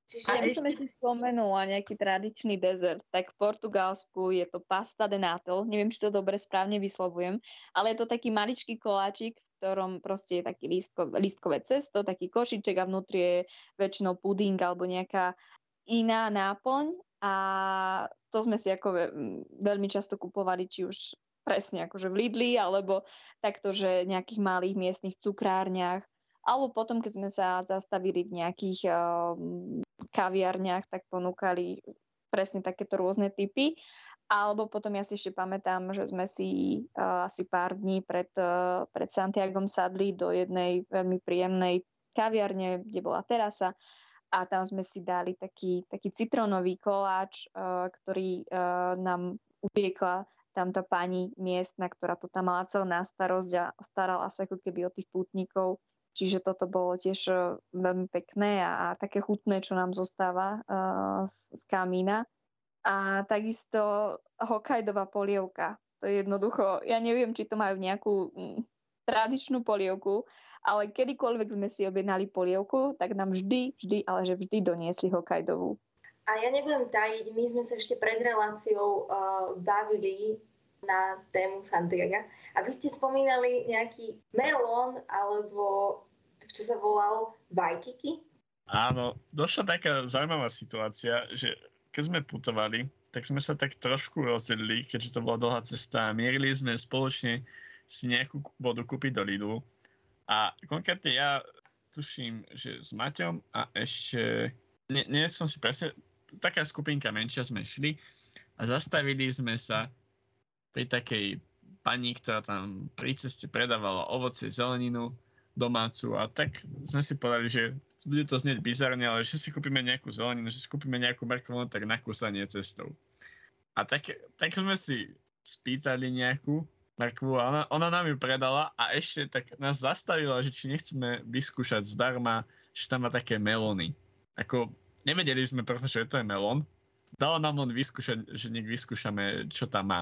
Čiže Aby som si spomenula nejaký tradičný dezert, tak v Portugalsku je to pasta de natel, neviem, či to dobre správne vyslovujem, ale je to taký maličký koláčik, v ktorom proste je taký lístko, lístkové cesto, taký košiček a vnútri je väčšinou puding alebo nejaká iná náplň. A to sme si ako veľmi často kupovali, či už presne akože v Lidli, alebo takto, že v nejakých malých miestnych cukrárniach, alebo potom, keď sme sa zastavili v nejakých um, kaviarniach, tak ponúkali presne takéto rôzne typy. Alebo potom ja si ešte pamätám, že sme si uh, asi pár dní pred, uh, pred Santiagom sadli do jednej veľmi príjemnej kaviarne, kde bola terasa a tam sme si dali taký, taký citrónový koláč, uh, ktorý uh, nám upiekla tamto pani miestna, ktorá to tam mala celé na starosť a starala sa ako keby o tých pútnikov. Čiže toto bolo tiež uh, veľmi pekné a, a také chutné, čo nám zostáva uh, z, z kamína. A takisto Hokkaidová polievka. To je jednoducho, ja neviem, či to majú nejakú mm, tradičnú polievku, ale kedykoľvek sme si objednali polievku, tak nám vždy, vždy, ale že vždy doniesli Hokkaidovú. A ja nebudem tajiť, my sme sa ešte pred reláciou uh, bavili na tému Santiago. A vy ste spomínali nejaký melón, alebo čo sa volal Vajkiki? Áno, došla taká zaujímavá situácia, že keď sme putovali, tak sme sa tak trošku rozdelili, keďže to bola dlhá cesta mierili sme spoločne si nejakú vodu kúpiť do Lidlu. A konkrétne ja tuším, že s Maťom a ešte, nie, nie som si presne, taká skupinka menšia sme šli a zastavili sme sa pri takej pani, ktorá tam pri ceste predávala ovocie, zeleninu domácu a tak sme si povedali, že bude to znieť bizarne, ale že si kúpime nejakú zeleninu, že si kúpime nejakú merkovú, tak na kúsanie cestou. A tak, tak sme si spýtali nejakú mrkvu a ona, ona nám ju predala a ešte tak nás zastavila, že či nechceme vyskúšať zdarma, že tam má také melóny. Ako nevedeli sme prvé, že to je melón. Dala nám len vyskúšať, že nech vyskúšame, čo tam má.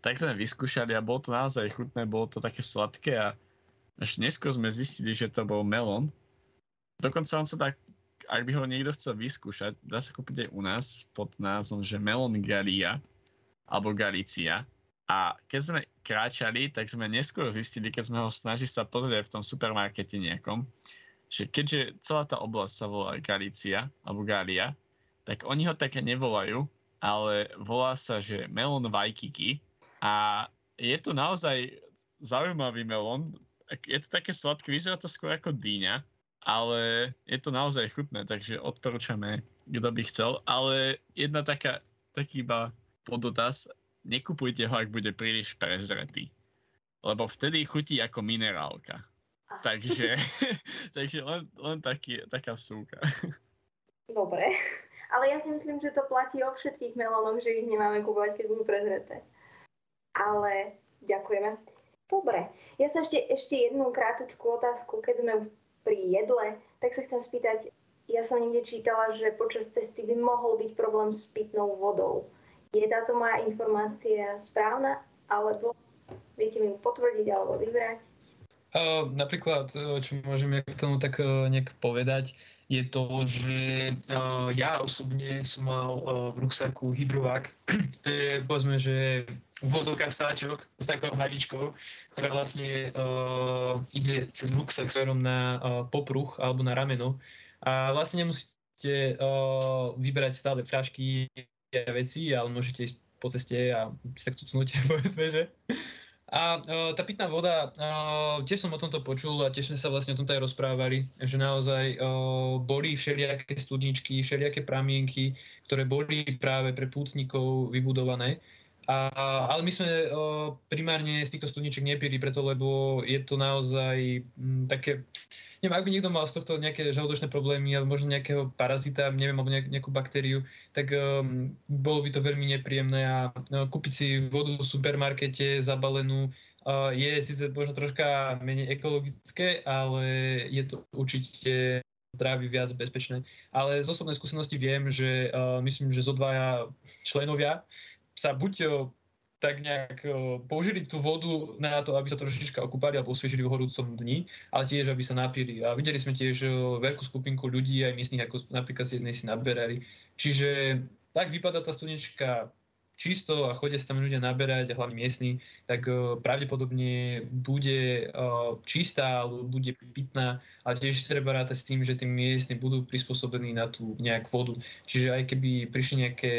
Tak sme vyskúšali a bolo to naozaj chutné, bolo to také sladké a až neskôr sme zistili, že to bol melón. Dokonca on sa tak, ak by ho niekto chcel vyskúšať, dá sa kúpiť aj u nás pod názvom, že melón Galia alebo Galicia a keď sme kráčali, tak sme neskôr zistili, keď sme ho snažili sa pozrieť v tom supermarkete nejakom, že keďže celá tá oblasť sa volá Galícia, alebo Gália, tak oni ho také nevolajú, ale volá sa, že melón Waikiki a je to naozaj zaujímavý melón, je to také sladké, vyzerá to skôr ako dýňa, ale je to naozaj chutné, takže odporúčame, kto by chcel. Ale jedna taká, taký iba podotaz, nekupujte ho, ak bude príliš prezretý. Lebo vtedy chutí ako minerálka. Takže, takže len, len taký, taká súka. Dobre, ale ja si myslím, že to platí o všetkých melónoch, že ich nemáme kúpovať, keď budú prezreté. Ale ďakujeme. Dobre, ja sa ešte, ešte jednu krátku otázku, keď sme pri jedle, tak sa chcem spýtať, ja som niekde čítala, že počas cesty by mohol byť problém s pitnou vodou. Je táto moja informácia správna, alebo viete mi potvrdiť alebo vyvrať? Uh, napríklad, čo môžem k tomu tak uh, nejak povedať, je to, že uh, ja osobne som mal v ruksaku hydrovák. to je, povedzme, že vozovka sáčok s takou hladičkou, ktorá vlastne ide cez ruksak smerom na popruh alebo na rameno. A vlastne nemusíte vyberať stále fľašky a veci, ale môžete ísť po ceste a si tak tucnúť, povedzme, že. A uh, tá pitná voda, uh, tiež som o tomto počul a tiež sme sa vlastne o tomto aj rozprávali, že naozaj uh, boli všelijaké studničky, všelijaké pramienky, ktoré boli práve pre pútnikov vybudované. A, ale my sme uh, primárne z týchto studničiek nepili preto, lebo je to naozaj m, také neviem, ak by niekto mal z tohto nejaké žalúdočné problémy alebo možno nejakého parazita, neviem, alebo nejakú baktériu, tak um, bolo by to veľmi nepríjemné a uh, kúpiť si vodu v supermarkete zabalenú uh, je síce možno troška menej ekologické, ale je to určite zdraví viac bezpečné. Ale z osobnej skúsenosti viem, že uh, myslím, že zo dvaja členovia sa buď tak nejak použili tú vodu na to, aby sa trošička okúpali alebo osviežili v horúcom dni, ale tiež, aby sa napili. A videli sme tiež veľkú skupinku ľudí, aj miestnych, ako napríklad z jednej si naberali. Čiže tak vypadá tá studnička čisto a chodia sa tam ľudia naberať, a hlavne miestni, tak uh, pravdepodobne bude uh, čistá alebo bude pitná, ale tiež treba rátať s tým, že tí miestni budú prispôsobení na tú nejak vodu. Čiže aj keby prišli nejaké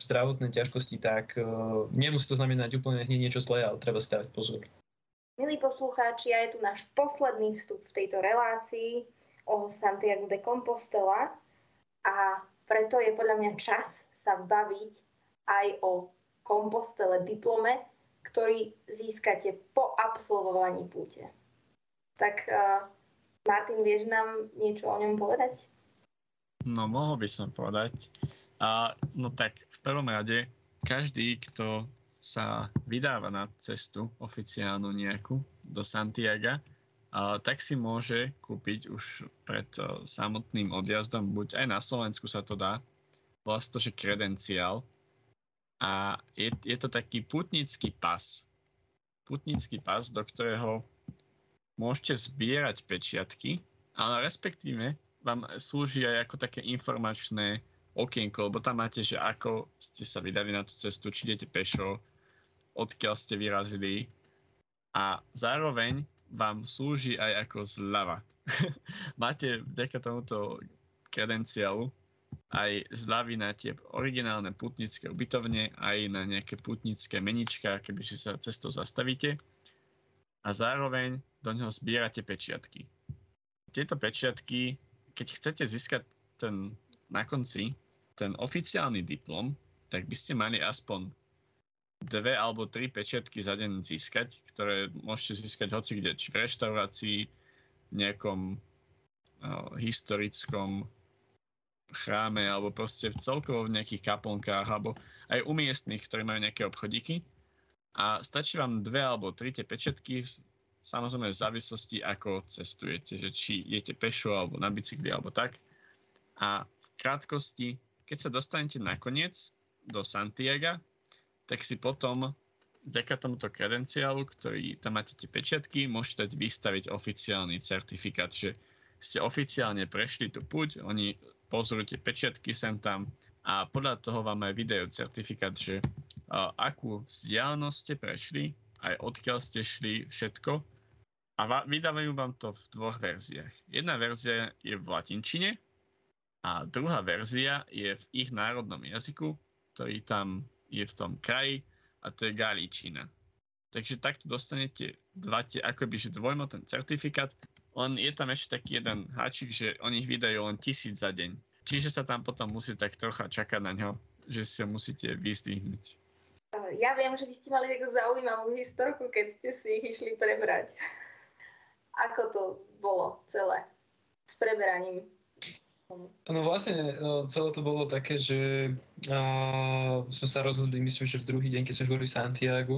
zdravotné ťažkosti, tak uh, nemusí to znamenať úplne hneď niečo zlé, ale treba stavať pozor. Milí poslucháči, a je tu náš posledný vstup v tejto relácii o Santiago de Compostela a preto je podľa mňa čas sa baviť aj o kompostele diplome, ktorý získate po absolvovaní púte. Tak uh, Martin, vieš nám niečo o ňom povedať? No, mohol by som povedať. A, no tak, v prvom rade, každý, kto sa vydáva na cestu oficiálnu nejakú do Santiaga, a, tak si môže kúpiť už pred a, samotným odjazdom, buď aj na Slovensku sa to dá, vlastne to, že kredenciál, a je, je to taký putnický pas. Putnický pas, do ktorého môžete zbierať pečiatky, ale respektíve vám slúži aj ako také informačné okienko, lebo tam máte, že ako ste sa vydali na tú cestu, či idete pešo, odkiaľ ste vyrazili a zároveň vám slúži aj ako zľava. máte vďaka tomuto kredenciálu aj zľavy na tie originálne putnické ubytovne, aj na nejaké putnické menička, keby si sa cestou zastavíte a zároveň do neho zbierate pečiatky. Tieto pečiatky, keď chcete získať ten na konci ten oficiálny diplom, tak by ste mali aspoň dve alebo tri pečiatky za deň získať, ktoré môžete získať hoci kde, či v reštaurácii, nejakom uh, historickom chráme alebo proste celkovo v nejakých kaplnkách alebo aj u miestnych, ktorí majú nejaké obchodíky. A stačí vám dve alebo tri tie pečetky, samozrejme v závislosti ako cestujete, že či idete pešo alebo na bicykli alebo tak. A v krátkosti, keď sa dostanete nakoniec do Santiaga, tak si potom vďaka tomuto kredenciálu, ktorý tam máte tie pečiatky, môžete vystaviť oficiálny certifikát, že ste oficiálne prešli tú puť, oni pozrite pečiatky sem tam a podľa toho vám aj vydajú certifikát, že uh, akú vzdialenosť ste prešli, aj odkiaľ ste šli, všetko. A va- vydávajú vám to v dvoch verziách. Jedna verzia je v latinčine a druhá verzia je v ich národnom jazyku, ktorý tam je v tom kraji a to je galíčina. Takže takto dostanete dva tie, akoby, že dvojmo ten certifikát, len je tam ešte taký jeden háčik, že oni ich vydajú len tisíc za deň. Čiže sa tam potom musí tak trocha čakať na ňo, že si ho musíte vyzdvihnúť. Ja viem, že vy ste mali takú zaujímavú historku, keď ste si ich išli prebrať. Ako to bolo celé s preberaním? No vlastne no, celé to bolo také, že a, sme sa rozhodli, myslím, že v druhý deň, keď sme boli v Santiago,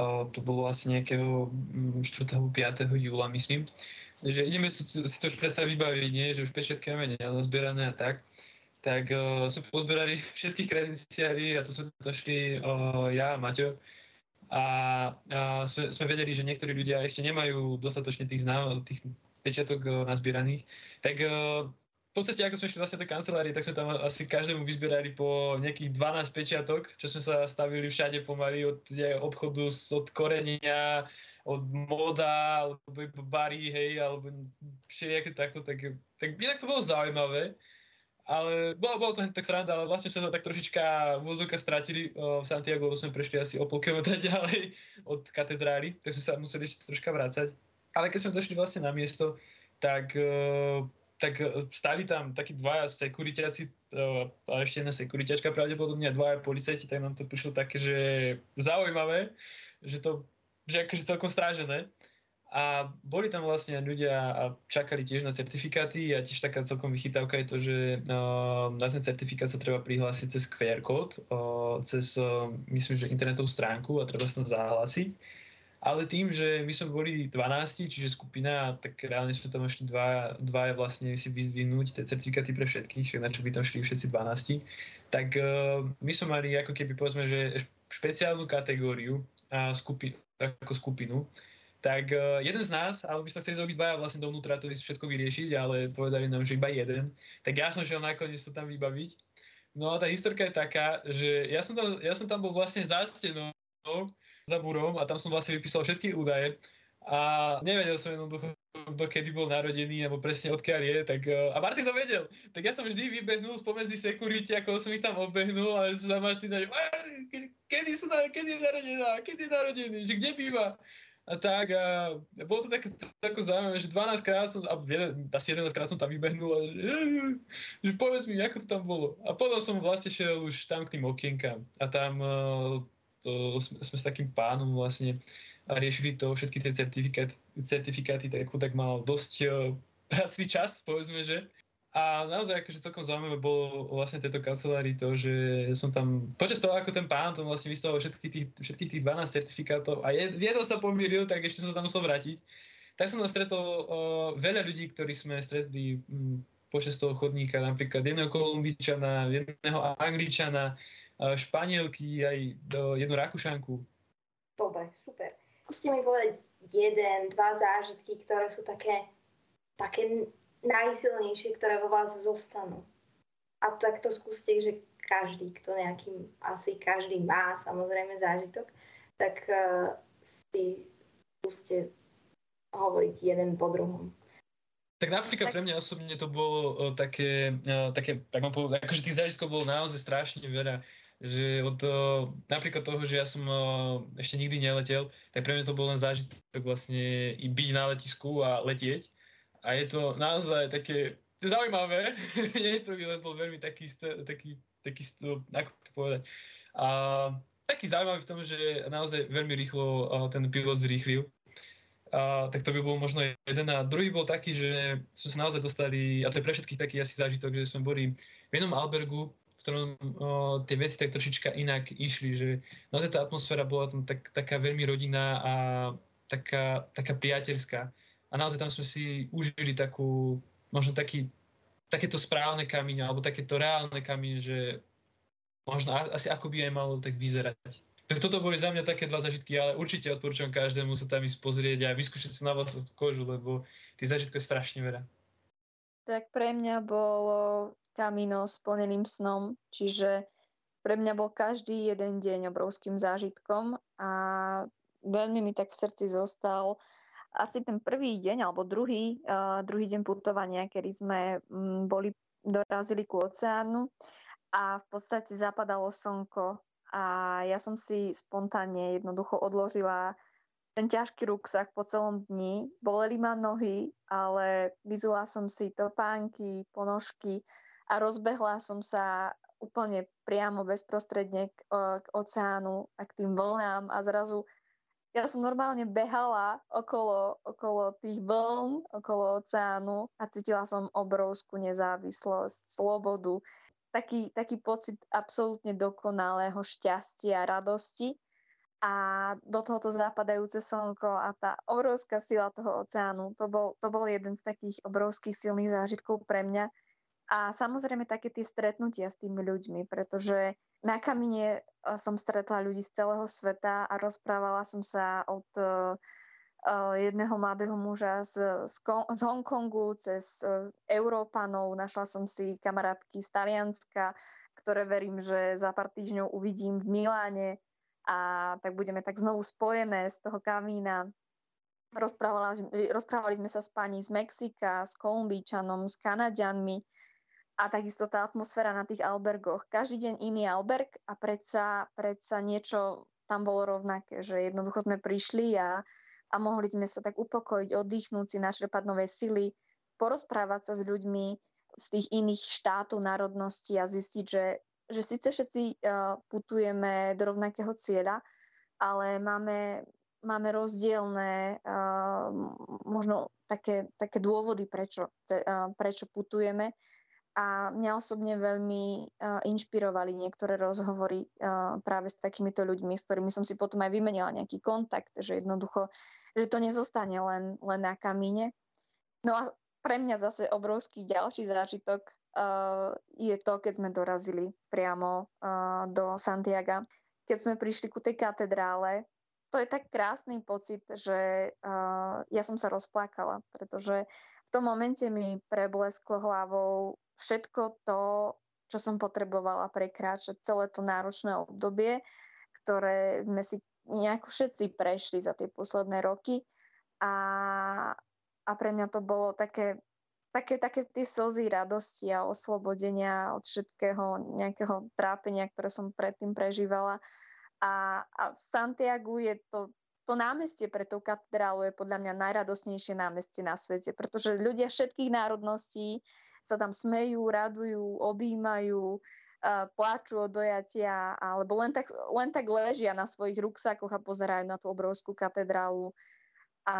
a, to bolo asi nejakého 4. 5. júla, myslím, že ideme si, to už predsa vybaviť, nie? že už pečiatky máme nazbierané a tak, tak uh, sme pozberali všetky kredenciály a to sme došli uh, ja a Maťo. A uh, sme, sme vedeli, že niektorí ľudia ešte nemajú dostatočne tých, znám, tých pečiatok uh, nazbieraných. Tak uh, v podstate, ako sme šli vlastne do kancelárie, tak sme tam asi každému vyzbierali po nejakých 12 pečiatok, čo sme sa stavili všade pomaly od obchodu, od korenia, od moda, alebo bary, hej, alebo všelijaké takto, tak, tak inak to bolo zaujímavé. Ale bolo, bolo to tak sranda, ale vlastne sa tak trošička vozovka stratili v Santiago, lebo sme prešli asi o pol kilometra ďalej od katedrály, tak sme sa museli ešte troška vrácať. Ale keď sme došli vlastne na miesto, tak, tak stali tam takí dvaja sekuritiaci a ešte jedna sekuritiačka pravdepodobne a dvaja policajti, tak nám to prišlo také, že zaujímavé, že to že akože celkom strážené. A boli tam vlastne ľudia a čakali tiež na certifikáty a tiež taká celkom vychytávka je to, že uh, na ten certifikát sa treba prihlásiť cez QR kód, uh, cez uh, myslím, že internetovú stránku a treba sa tam zahlásiť. Ale tým, že my sme boli 12, čiže skupina, tak reálne sme tam ešte dva, dva vlastne si vyzdvihnúť tie certifikáty pre všetkých, čiže na čo by tam šli všetci 12, tak my sme mali ako keby povedzme, že špeciálnu kategóriu a skupi, ako skupinu, tak uh, jeden z nás, ale by sme chceli zrobiť dvaja vlastne dovnútra to všetko vyriešiť, ale povedali nám, že iba jeden. Tak ja som šiel nakoniec to tam vybaviť. No a tá historka je taká, že ja som tam, ja som tam bol vlastne za stenou, za burom a tam som vlastne vypísal všetky údaje a nevedel som jednoducho, kto kedy bol narodený, alebo presne odkiaľ je, tak, uh, a Martin to vedel. Tak ja som vždy vybehnul spomedzi security, ako som ich tam obbehnul, ale za Martina, že kedy, sú, kedy je narodená, kedy je narodený, že kde býva. A tak, a bolo to také tako zaujímavé, že 12 krát som, a asi 11 krát som tam vybehnul a že, že povedz mi, ako to tam bolo. A potom som vlastne šiel už tam k tým okienkám a tam uh, to, sme, sme s takým pánom vlastne a riešili to všetky tie certifikáty, certifikáty tak chudák mal dosť uh, pracný čas, povedzme, že. A naozaj akože celkom zaujímavé bolo vlastne tejto kancelárii to, že som tam, počas toho ako ten pán tam vlastne vystavoval všetkých tých, všetkých tých 12 certifikátov a jed, jedno sa pomýlil, tak ešte som sa tam musel vrátiť. Tak som tam stretol uh, veľa ľudí, ktorých sme stretli um, počas toho chodníka, napríklad jedného Kolumbičana, jedného Angličana, uh, Španielky, aj do, jednu Rakúšanku. Dobre, super. Skúste mi povedať jeden, dva zážitky, ktoré sú také, také najsilnejšie, ktoré vo vás zostanú. A tak to skúste, že každý, kto nejaký, asi každý má samozrejme zážitok, tak uh, si skúste hovoriť jeden po druhom. Tak napríklad tak... pre mňa osobne to bolo uh, také, uh, také, tak mám povedať, akože tých zážitkov bolo naozaj strašne veľa, že od uh, napríklad toho, že ja som uh, ešte nikdy neletel, tak pre mňa to bol len zážitok vlastne i byť na letisku a letieť a je to naozaj také zaujímavé. nie je to bol veľmi taký, taký, taký, ako to povedať, a taký zaujímavý v tom, že naozaj veľmi rýchlo ten pilot zrýchlil. A, tak to by bol možno jeden. A druhý bol taký, že sme sa naozaj dostali, a to je pre všetkých taký asi zážitok, že sme boli v jednom albergu, ktorom o, tie veci tak trošička inak išli, že naozaj tá atmosféra bola tam tak, taká veľmi rodinná a taká, taká priateľská a naozaj tam sme si užili takú, možno taký, takéto správne kamene, alebo takéto reálne kamene, že možno asi ako by aj malo tak vyzerať. Tak toto boli za mňa také dva zažitky, ale určite odporúčam každému sa tam ísť pozrieť a vyskúšať si na vlastnú kožu, lebo tých zažitkov je strašne veľa. Tak pre mňa bolo kamino s plneným snom, čiže pre mňa bol každý jeden deň obrovským zážitkom a veľmi mi tak v srdci zostal asi ten prvý deň alebo druhý, uh, druhý deň putovania, kedy sme um, boli, dorazili ku oceánu a v podstate zapadalo slnko a ja som si spontánne jednoducho odložila ten ťažký ruksak po celom dni. Boleli ma nohy, ale vyzula som si topánky, ponožky a rozbehla som sa úplne priamo bezprostredne k, k oceánu a k tým vlnám a zrazu ja som normálne behala okolo, okolo tých vln, okolo oceánu a cítila som obrovskú nezávislosť, slobodu, taký, taký pocit absolútne dokonalého šťastia a radosti a do tohoto zapadajúce slnko a tá obrovská sila toho oceánu, to bol, to bol jeden z takých obrovských silných zážitkov pre mňa. A samozrejme také tie stretnutia s tými ľuďmi, pretože na kamine som stretla ľudí z celého sveta a rozprávala som sa od uh, jedného mladého muža z, z, z Hongkongu cez Európanov. Našla som si kamarátky z Talianska, ktoré verím, že za pár týždňov uvidím v Miláne a tak budeme tak znovu spojené z toho kamína. Rozprávali, rozprávali sme sa s pani z Mexika, s Kolumbíčanom, s Kanadianmi a takisto tá atmosféra na tých albergoch. Každý deň iný alberg a predsa, predsa niečo tam bolo rovnaké, že jednoducho sme prišli a, a mohli sme sa tak upokojiť, oddychnúť si, našrepať nové sily, porozprávať sa s ľuďmi z tých iných štátov, národností a zistiť, že že síce všetci uh, putujeme do rovnakého cieľa, ale máme, máme rozdielne uh, možno také, také dôvody, prečo, uh, prečo putujeme. A mňa osobne veľmi uh, inšpirovali niektoré rozhovory uh, práve s takýmito ľuďmi, s ktorými som si potom aj vymenila nejaký kontakt, že jednoducho, že to nezostane len, len na kamíne. No a pre mňa zase obrovský ďalší zážitok uh, je to, keď sme dorazili priamo uh, do Santiaga. Keď sme prišli ku tej katedrále, to je tak krásny pocit, že uh, ja som sa rozplakala, pretože v tom momente mi preblesklo hlavou všetko to, čo som potrebovala prekráčať celé to náročné obdobie, ktoré sme si nejako všetci prešli za tie posledné roky. A, a pre mňa to bolo také také, také tie slzy radosti a oslobodenia od všetkého nejakého trápenia, ktoré som predtým prežívala. A, a v Santiagu je to, to námestie pre tú katedrálu je podľa mňa najradosnejšie námestie na svete, pretože ľudia všetkých národností sa tam smejú, radujú, objímajú, pláču od dojatia, alebo len tak, len tak ležia na svojich ruksakoch a pozerajú na tú obrovskú katedrálu. A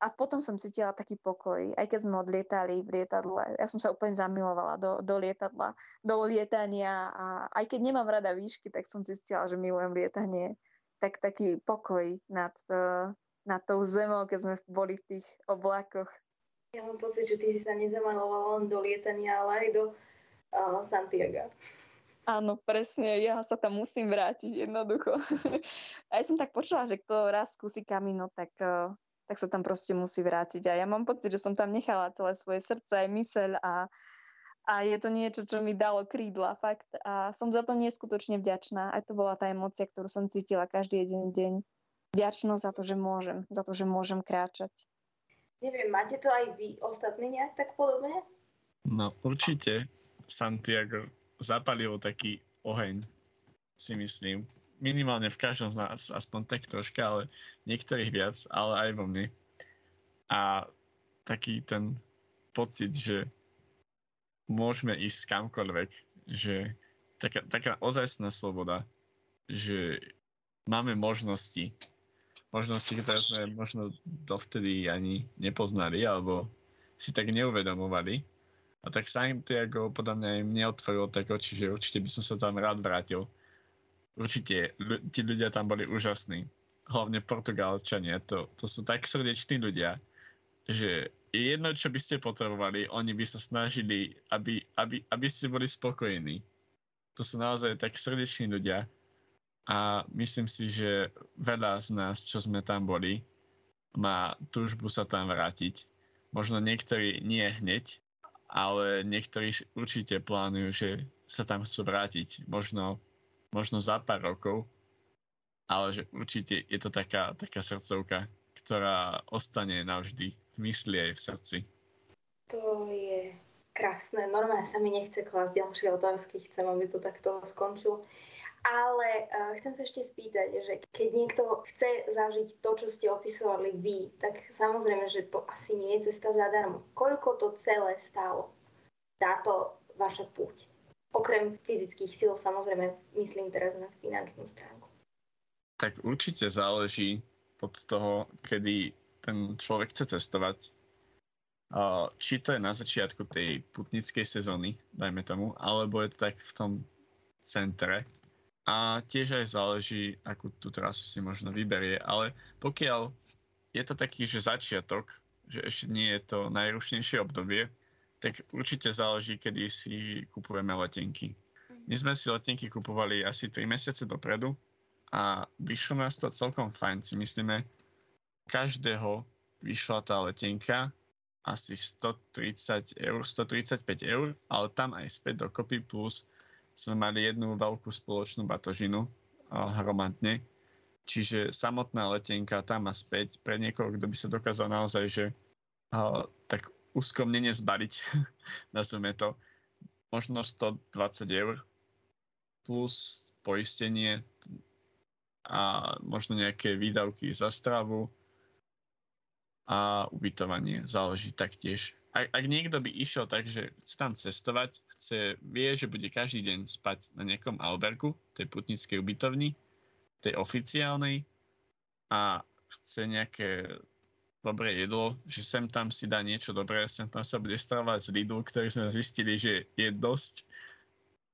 a potom som cítila taký pokoj, aj keď sme odlietali v lietadle. Ja som sa úplne zamilovala do, do lietadla, do lietania a aj keď nemám rada výšky, tak som zistila, že milujem lietanie. Tak taký pokoj nad, to, nad tou zemou, keď sme boli v tých oblakoch. Ja mám pocit, že ty si sa nezamalovala len do lietania, ale aj do uh, Santiago. Áno, presne, ja sa tam musím vrátiť jednoducho. a ja som tak počula, že kto raz skúsi kamino, tak uh, tak sa tam proste musí vrátiť. A ja mám pocit, že som tam nechala celé svoje srdce aj myseľ a, a je to niečo, čo mi dalo krídla, fakt. A som za to neskutočne vďačná. Aj to bola tá emocia, ktorú som cítila každý jeden deň. Vďačnosť za to, že môžem, za to, že môžem kráčať. Neviem, máte to aj vy ostatní nejak tak podobne? No určite Santiago zapalilo taký oheň, si myslím minimálne v každom z nás, aspoň tak troška, ale niektorých viac, ale aj vo mne. A taký ten pocit, že môžeme ísť kamkoľvek, že taká, taká ozajstná sloboda, že máme možnosti, možnosti, ktoré sme možno dovtedy ani nepoznali, alebo si tak neuvedomovali. A tak Santiago podľa mňa im neotvoril tak oči, že určite by som sa tam rád vrátil určite tí ľudia tam boli úžasní. Hlavne Portugalčania, to, to sú tak srdeční ľudia, že jedno, čo by ste potrebovali, oni by sa snažili, aby, aby, aby ste boli spokojní. To sú naozaj tak srdeční ľudia a myslím si, že veľa z nás, čo sme tam boli, má túžbu sa tam vrátiť. Možno niektorí nie hneď, ale niektorí určite plánujú, že sa tam chcú vrátiť. Možno možno za pár rokov, ale že určite je to taká, taká srdcovka, ktorá ostane navždy v mysli aj v srdci. To je krásne. Normálne sa mi nechce klásť ďalšie otázky. Chcem, aby to takto skončilo. Ale uh, chcem sa ešte spýtať, že keď niekto chce zažiť to, čo ste opisovali vy, tak samozrejme, že to asi nie je cesta zadarmo. Koľko to celé stálo, táto vaša púť? Okrem fyzických síl, samozrejme, myslím teraz na finančnú stránku. Tak určite záleží od toho, kedy ten človek chce cestovať. Či to je na začiatku tej putnickej sezóny, dajme tomu, alebo je to tak v tom centre. A tiež aj záleží, akú tú trasu si možno vyberie, ale pokiaľ je to taký, že začiatok, že ešte nie je to najrušnejšie obdobie, tak určite záleží, kedy si kupujeme letenky. My sme si letenky kupovali asi 3 mesiace dopredu a vyšlo nás to celkom fajn, si myslíme. Každého vyšla tá letenka asi 130 eur, 135 eur, ale tam aj späť dokopy plus sme mali jednu veľkú spoločnú batožinu hromadne. Čiže samotná letenka tam a späť pre niekoho, kto by sa dokázal naozaj, že uh, tak úskomne zbaliť, nazveme to, možno 120 eur plus poistenie a možno nejaké výdavky za stravu a ubytovanie záleží taktiež. Ak, ak niekto by išiel tak, že chce tam cestovať, chce, vie, že bude každý deň spať na nejakom albergu, tej putnickej ubytovni, tej oficiálnej a chce nejaké dobré jedlo, že sem tam si dá niečo dobré, sem tam sa bude stravať z Lidl, ktorý sme zistili, že je dosť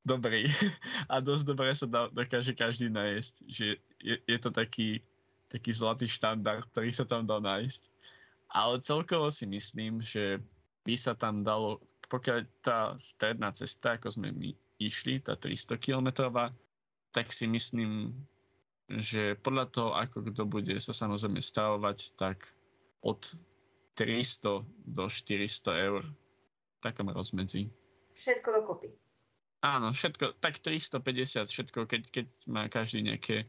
dobrý a dosť dobre sa dá, dokáže každý nájsť, že je, je to taký, taký zlatý štandard, ktorý sa tam dá nájsť. Ale celkovo si myslím, že by sa tam dalo, pokiaľ tá stredná cesta, ako sme my išli, tá 300 kilometrová, tak si myslím, že podľa toho, ako kto bude sa samozrejme stavovať, tak od 300 do 400 eur v takom rozmedzi. Všetko dokopy. Áno, všetko, tak 350, všetko, keď, keď má každý nejaké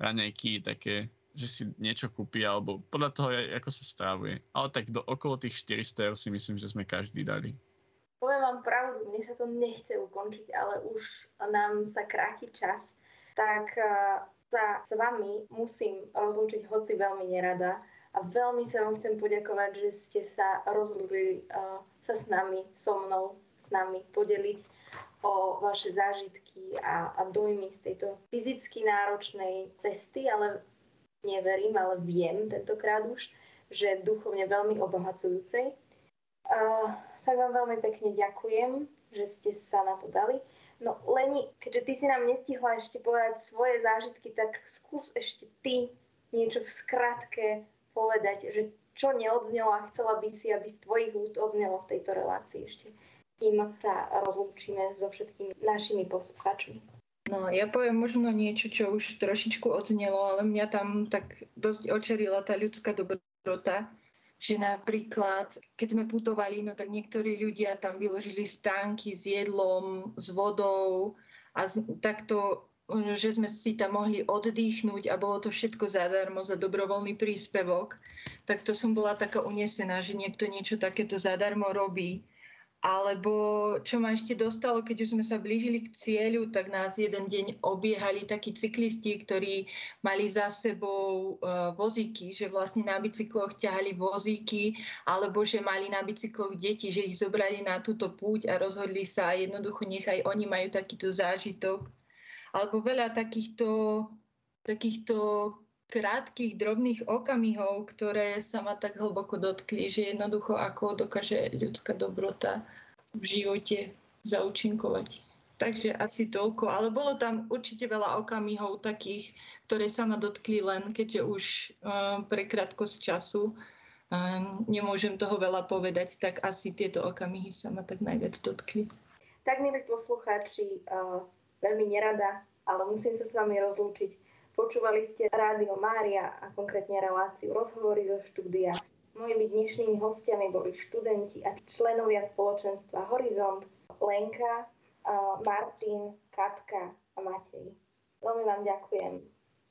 raňajky, také že si niečo kúpi, alebo podľa toho, ako sa strávuje. Ale tak do okolo tých 400 eur si myslím, že sme každý dali. Poviem vám pravdu, mne sa to nechce ukončiť, ale už nám sa kráti čas, tak eh, sa s vami musím rozlúčiť, hoci veľmi nerada. A veľmi sa vám chcem poďakovať, že ste sa rozhodli uh, sa s nami, so mnou, s nami podeliť o vaše zážitky a, a dojmy z tejto fyzicky náročnej cesty, ale neverím, ale viem tentokrát už, že duchovne veľmi obohacujúcej. Uh, tak vám veľmi pekne ďakujem, že ste sa na to dali. No Leni, keďže ty si nám nestihla ešte povedať svoje zážitky, tak skús ešte ty niečo v skratke povedať, že čo neodznelo a chcela by si, aby z tvojich úst odznelo v tejto relácii ešte, kým sa rozlúčime so všetkými našimi poslucháčmi. No, ja poviem možno niečo, čo už trošičku odznelo, ale mňa tam tak dosť očerila tá ľudská dobrota, že napríklad, keď sme putovali, no tak niektorí ľudia tam vyložili stánky s jedlom, s vodou a takto, že sme si tam mohli oddychnúť a bolo to všetko zadarmo za dobrovoľný príspevok, tak to som bola taká unesená, že niekto niečo takéto zadarmo robí alebo čo ma ešte dostalo, keď už sme sa blížili k cieľu, tak nás jeden deň obiehali takí cyklisti, ktorí mali za sebou uh, vozíky, že vlastne na bicykloch ťahali vozíky, alebo že mali na bicykloch deti, že ich zobrali na túto púť a rozhodli sa a jednoducho nechaj oni majú takýto zážitok. Alebo veľa takýchto, takýchto krátkých, drobných okamihov, ktoré sa ma tak hlboko dotkli, že jednoducho ako dokáže ľudská dobrota v živote zaučinkovať. Takže asi toľko, ale bolo tam určite veľa okamihov takých, ktoré sa ma dotkli len, keďže už uh, pre krátkosť času uh, nemôžem toho veľa povedať, tak asi tieto okamihy sa ma tak najviac dotkli. Tak, milí poslucháči, uh, veľmi nerada, ale musím sa s vami rozlúčiť Počúvali ste Rádio Mária a konkrétne reláciu Rozhovory zo štúdia. Mojimi dnešnými hostiami boli študenti a členovia spoločenstva Horizont, Lenka, Martin, Katka a Matej. Veľmi vám ďakujem.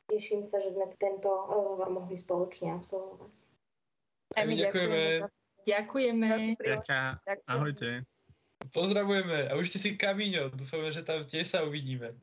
Teším sa, že sme tento rozhovor mohli spoločne absolvovať. Aj my ďakujeme. Ďakujeme. Ďakujem. Ahojte. Pozdravujeme a užte si Kamíňo. Dúfame, že tam tiež sa uvidíme.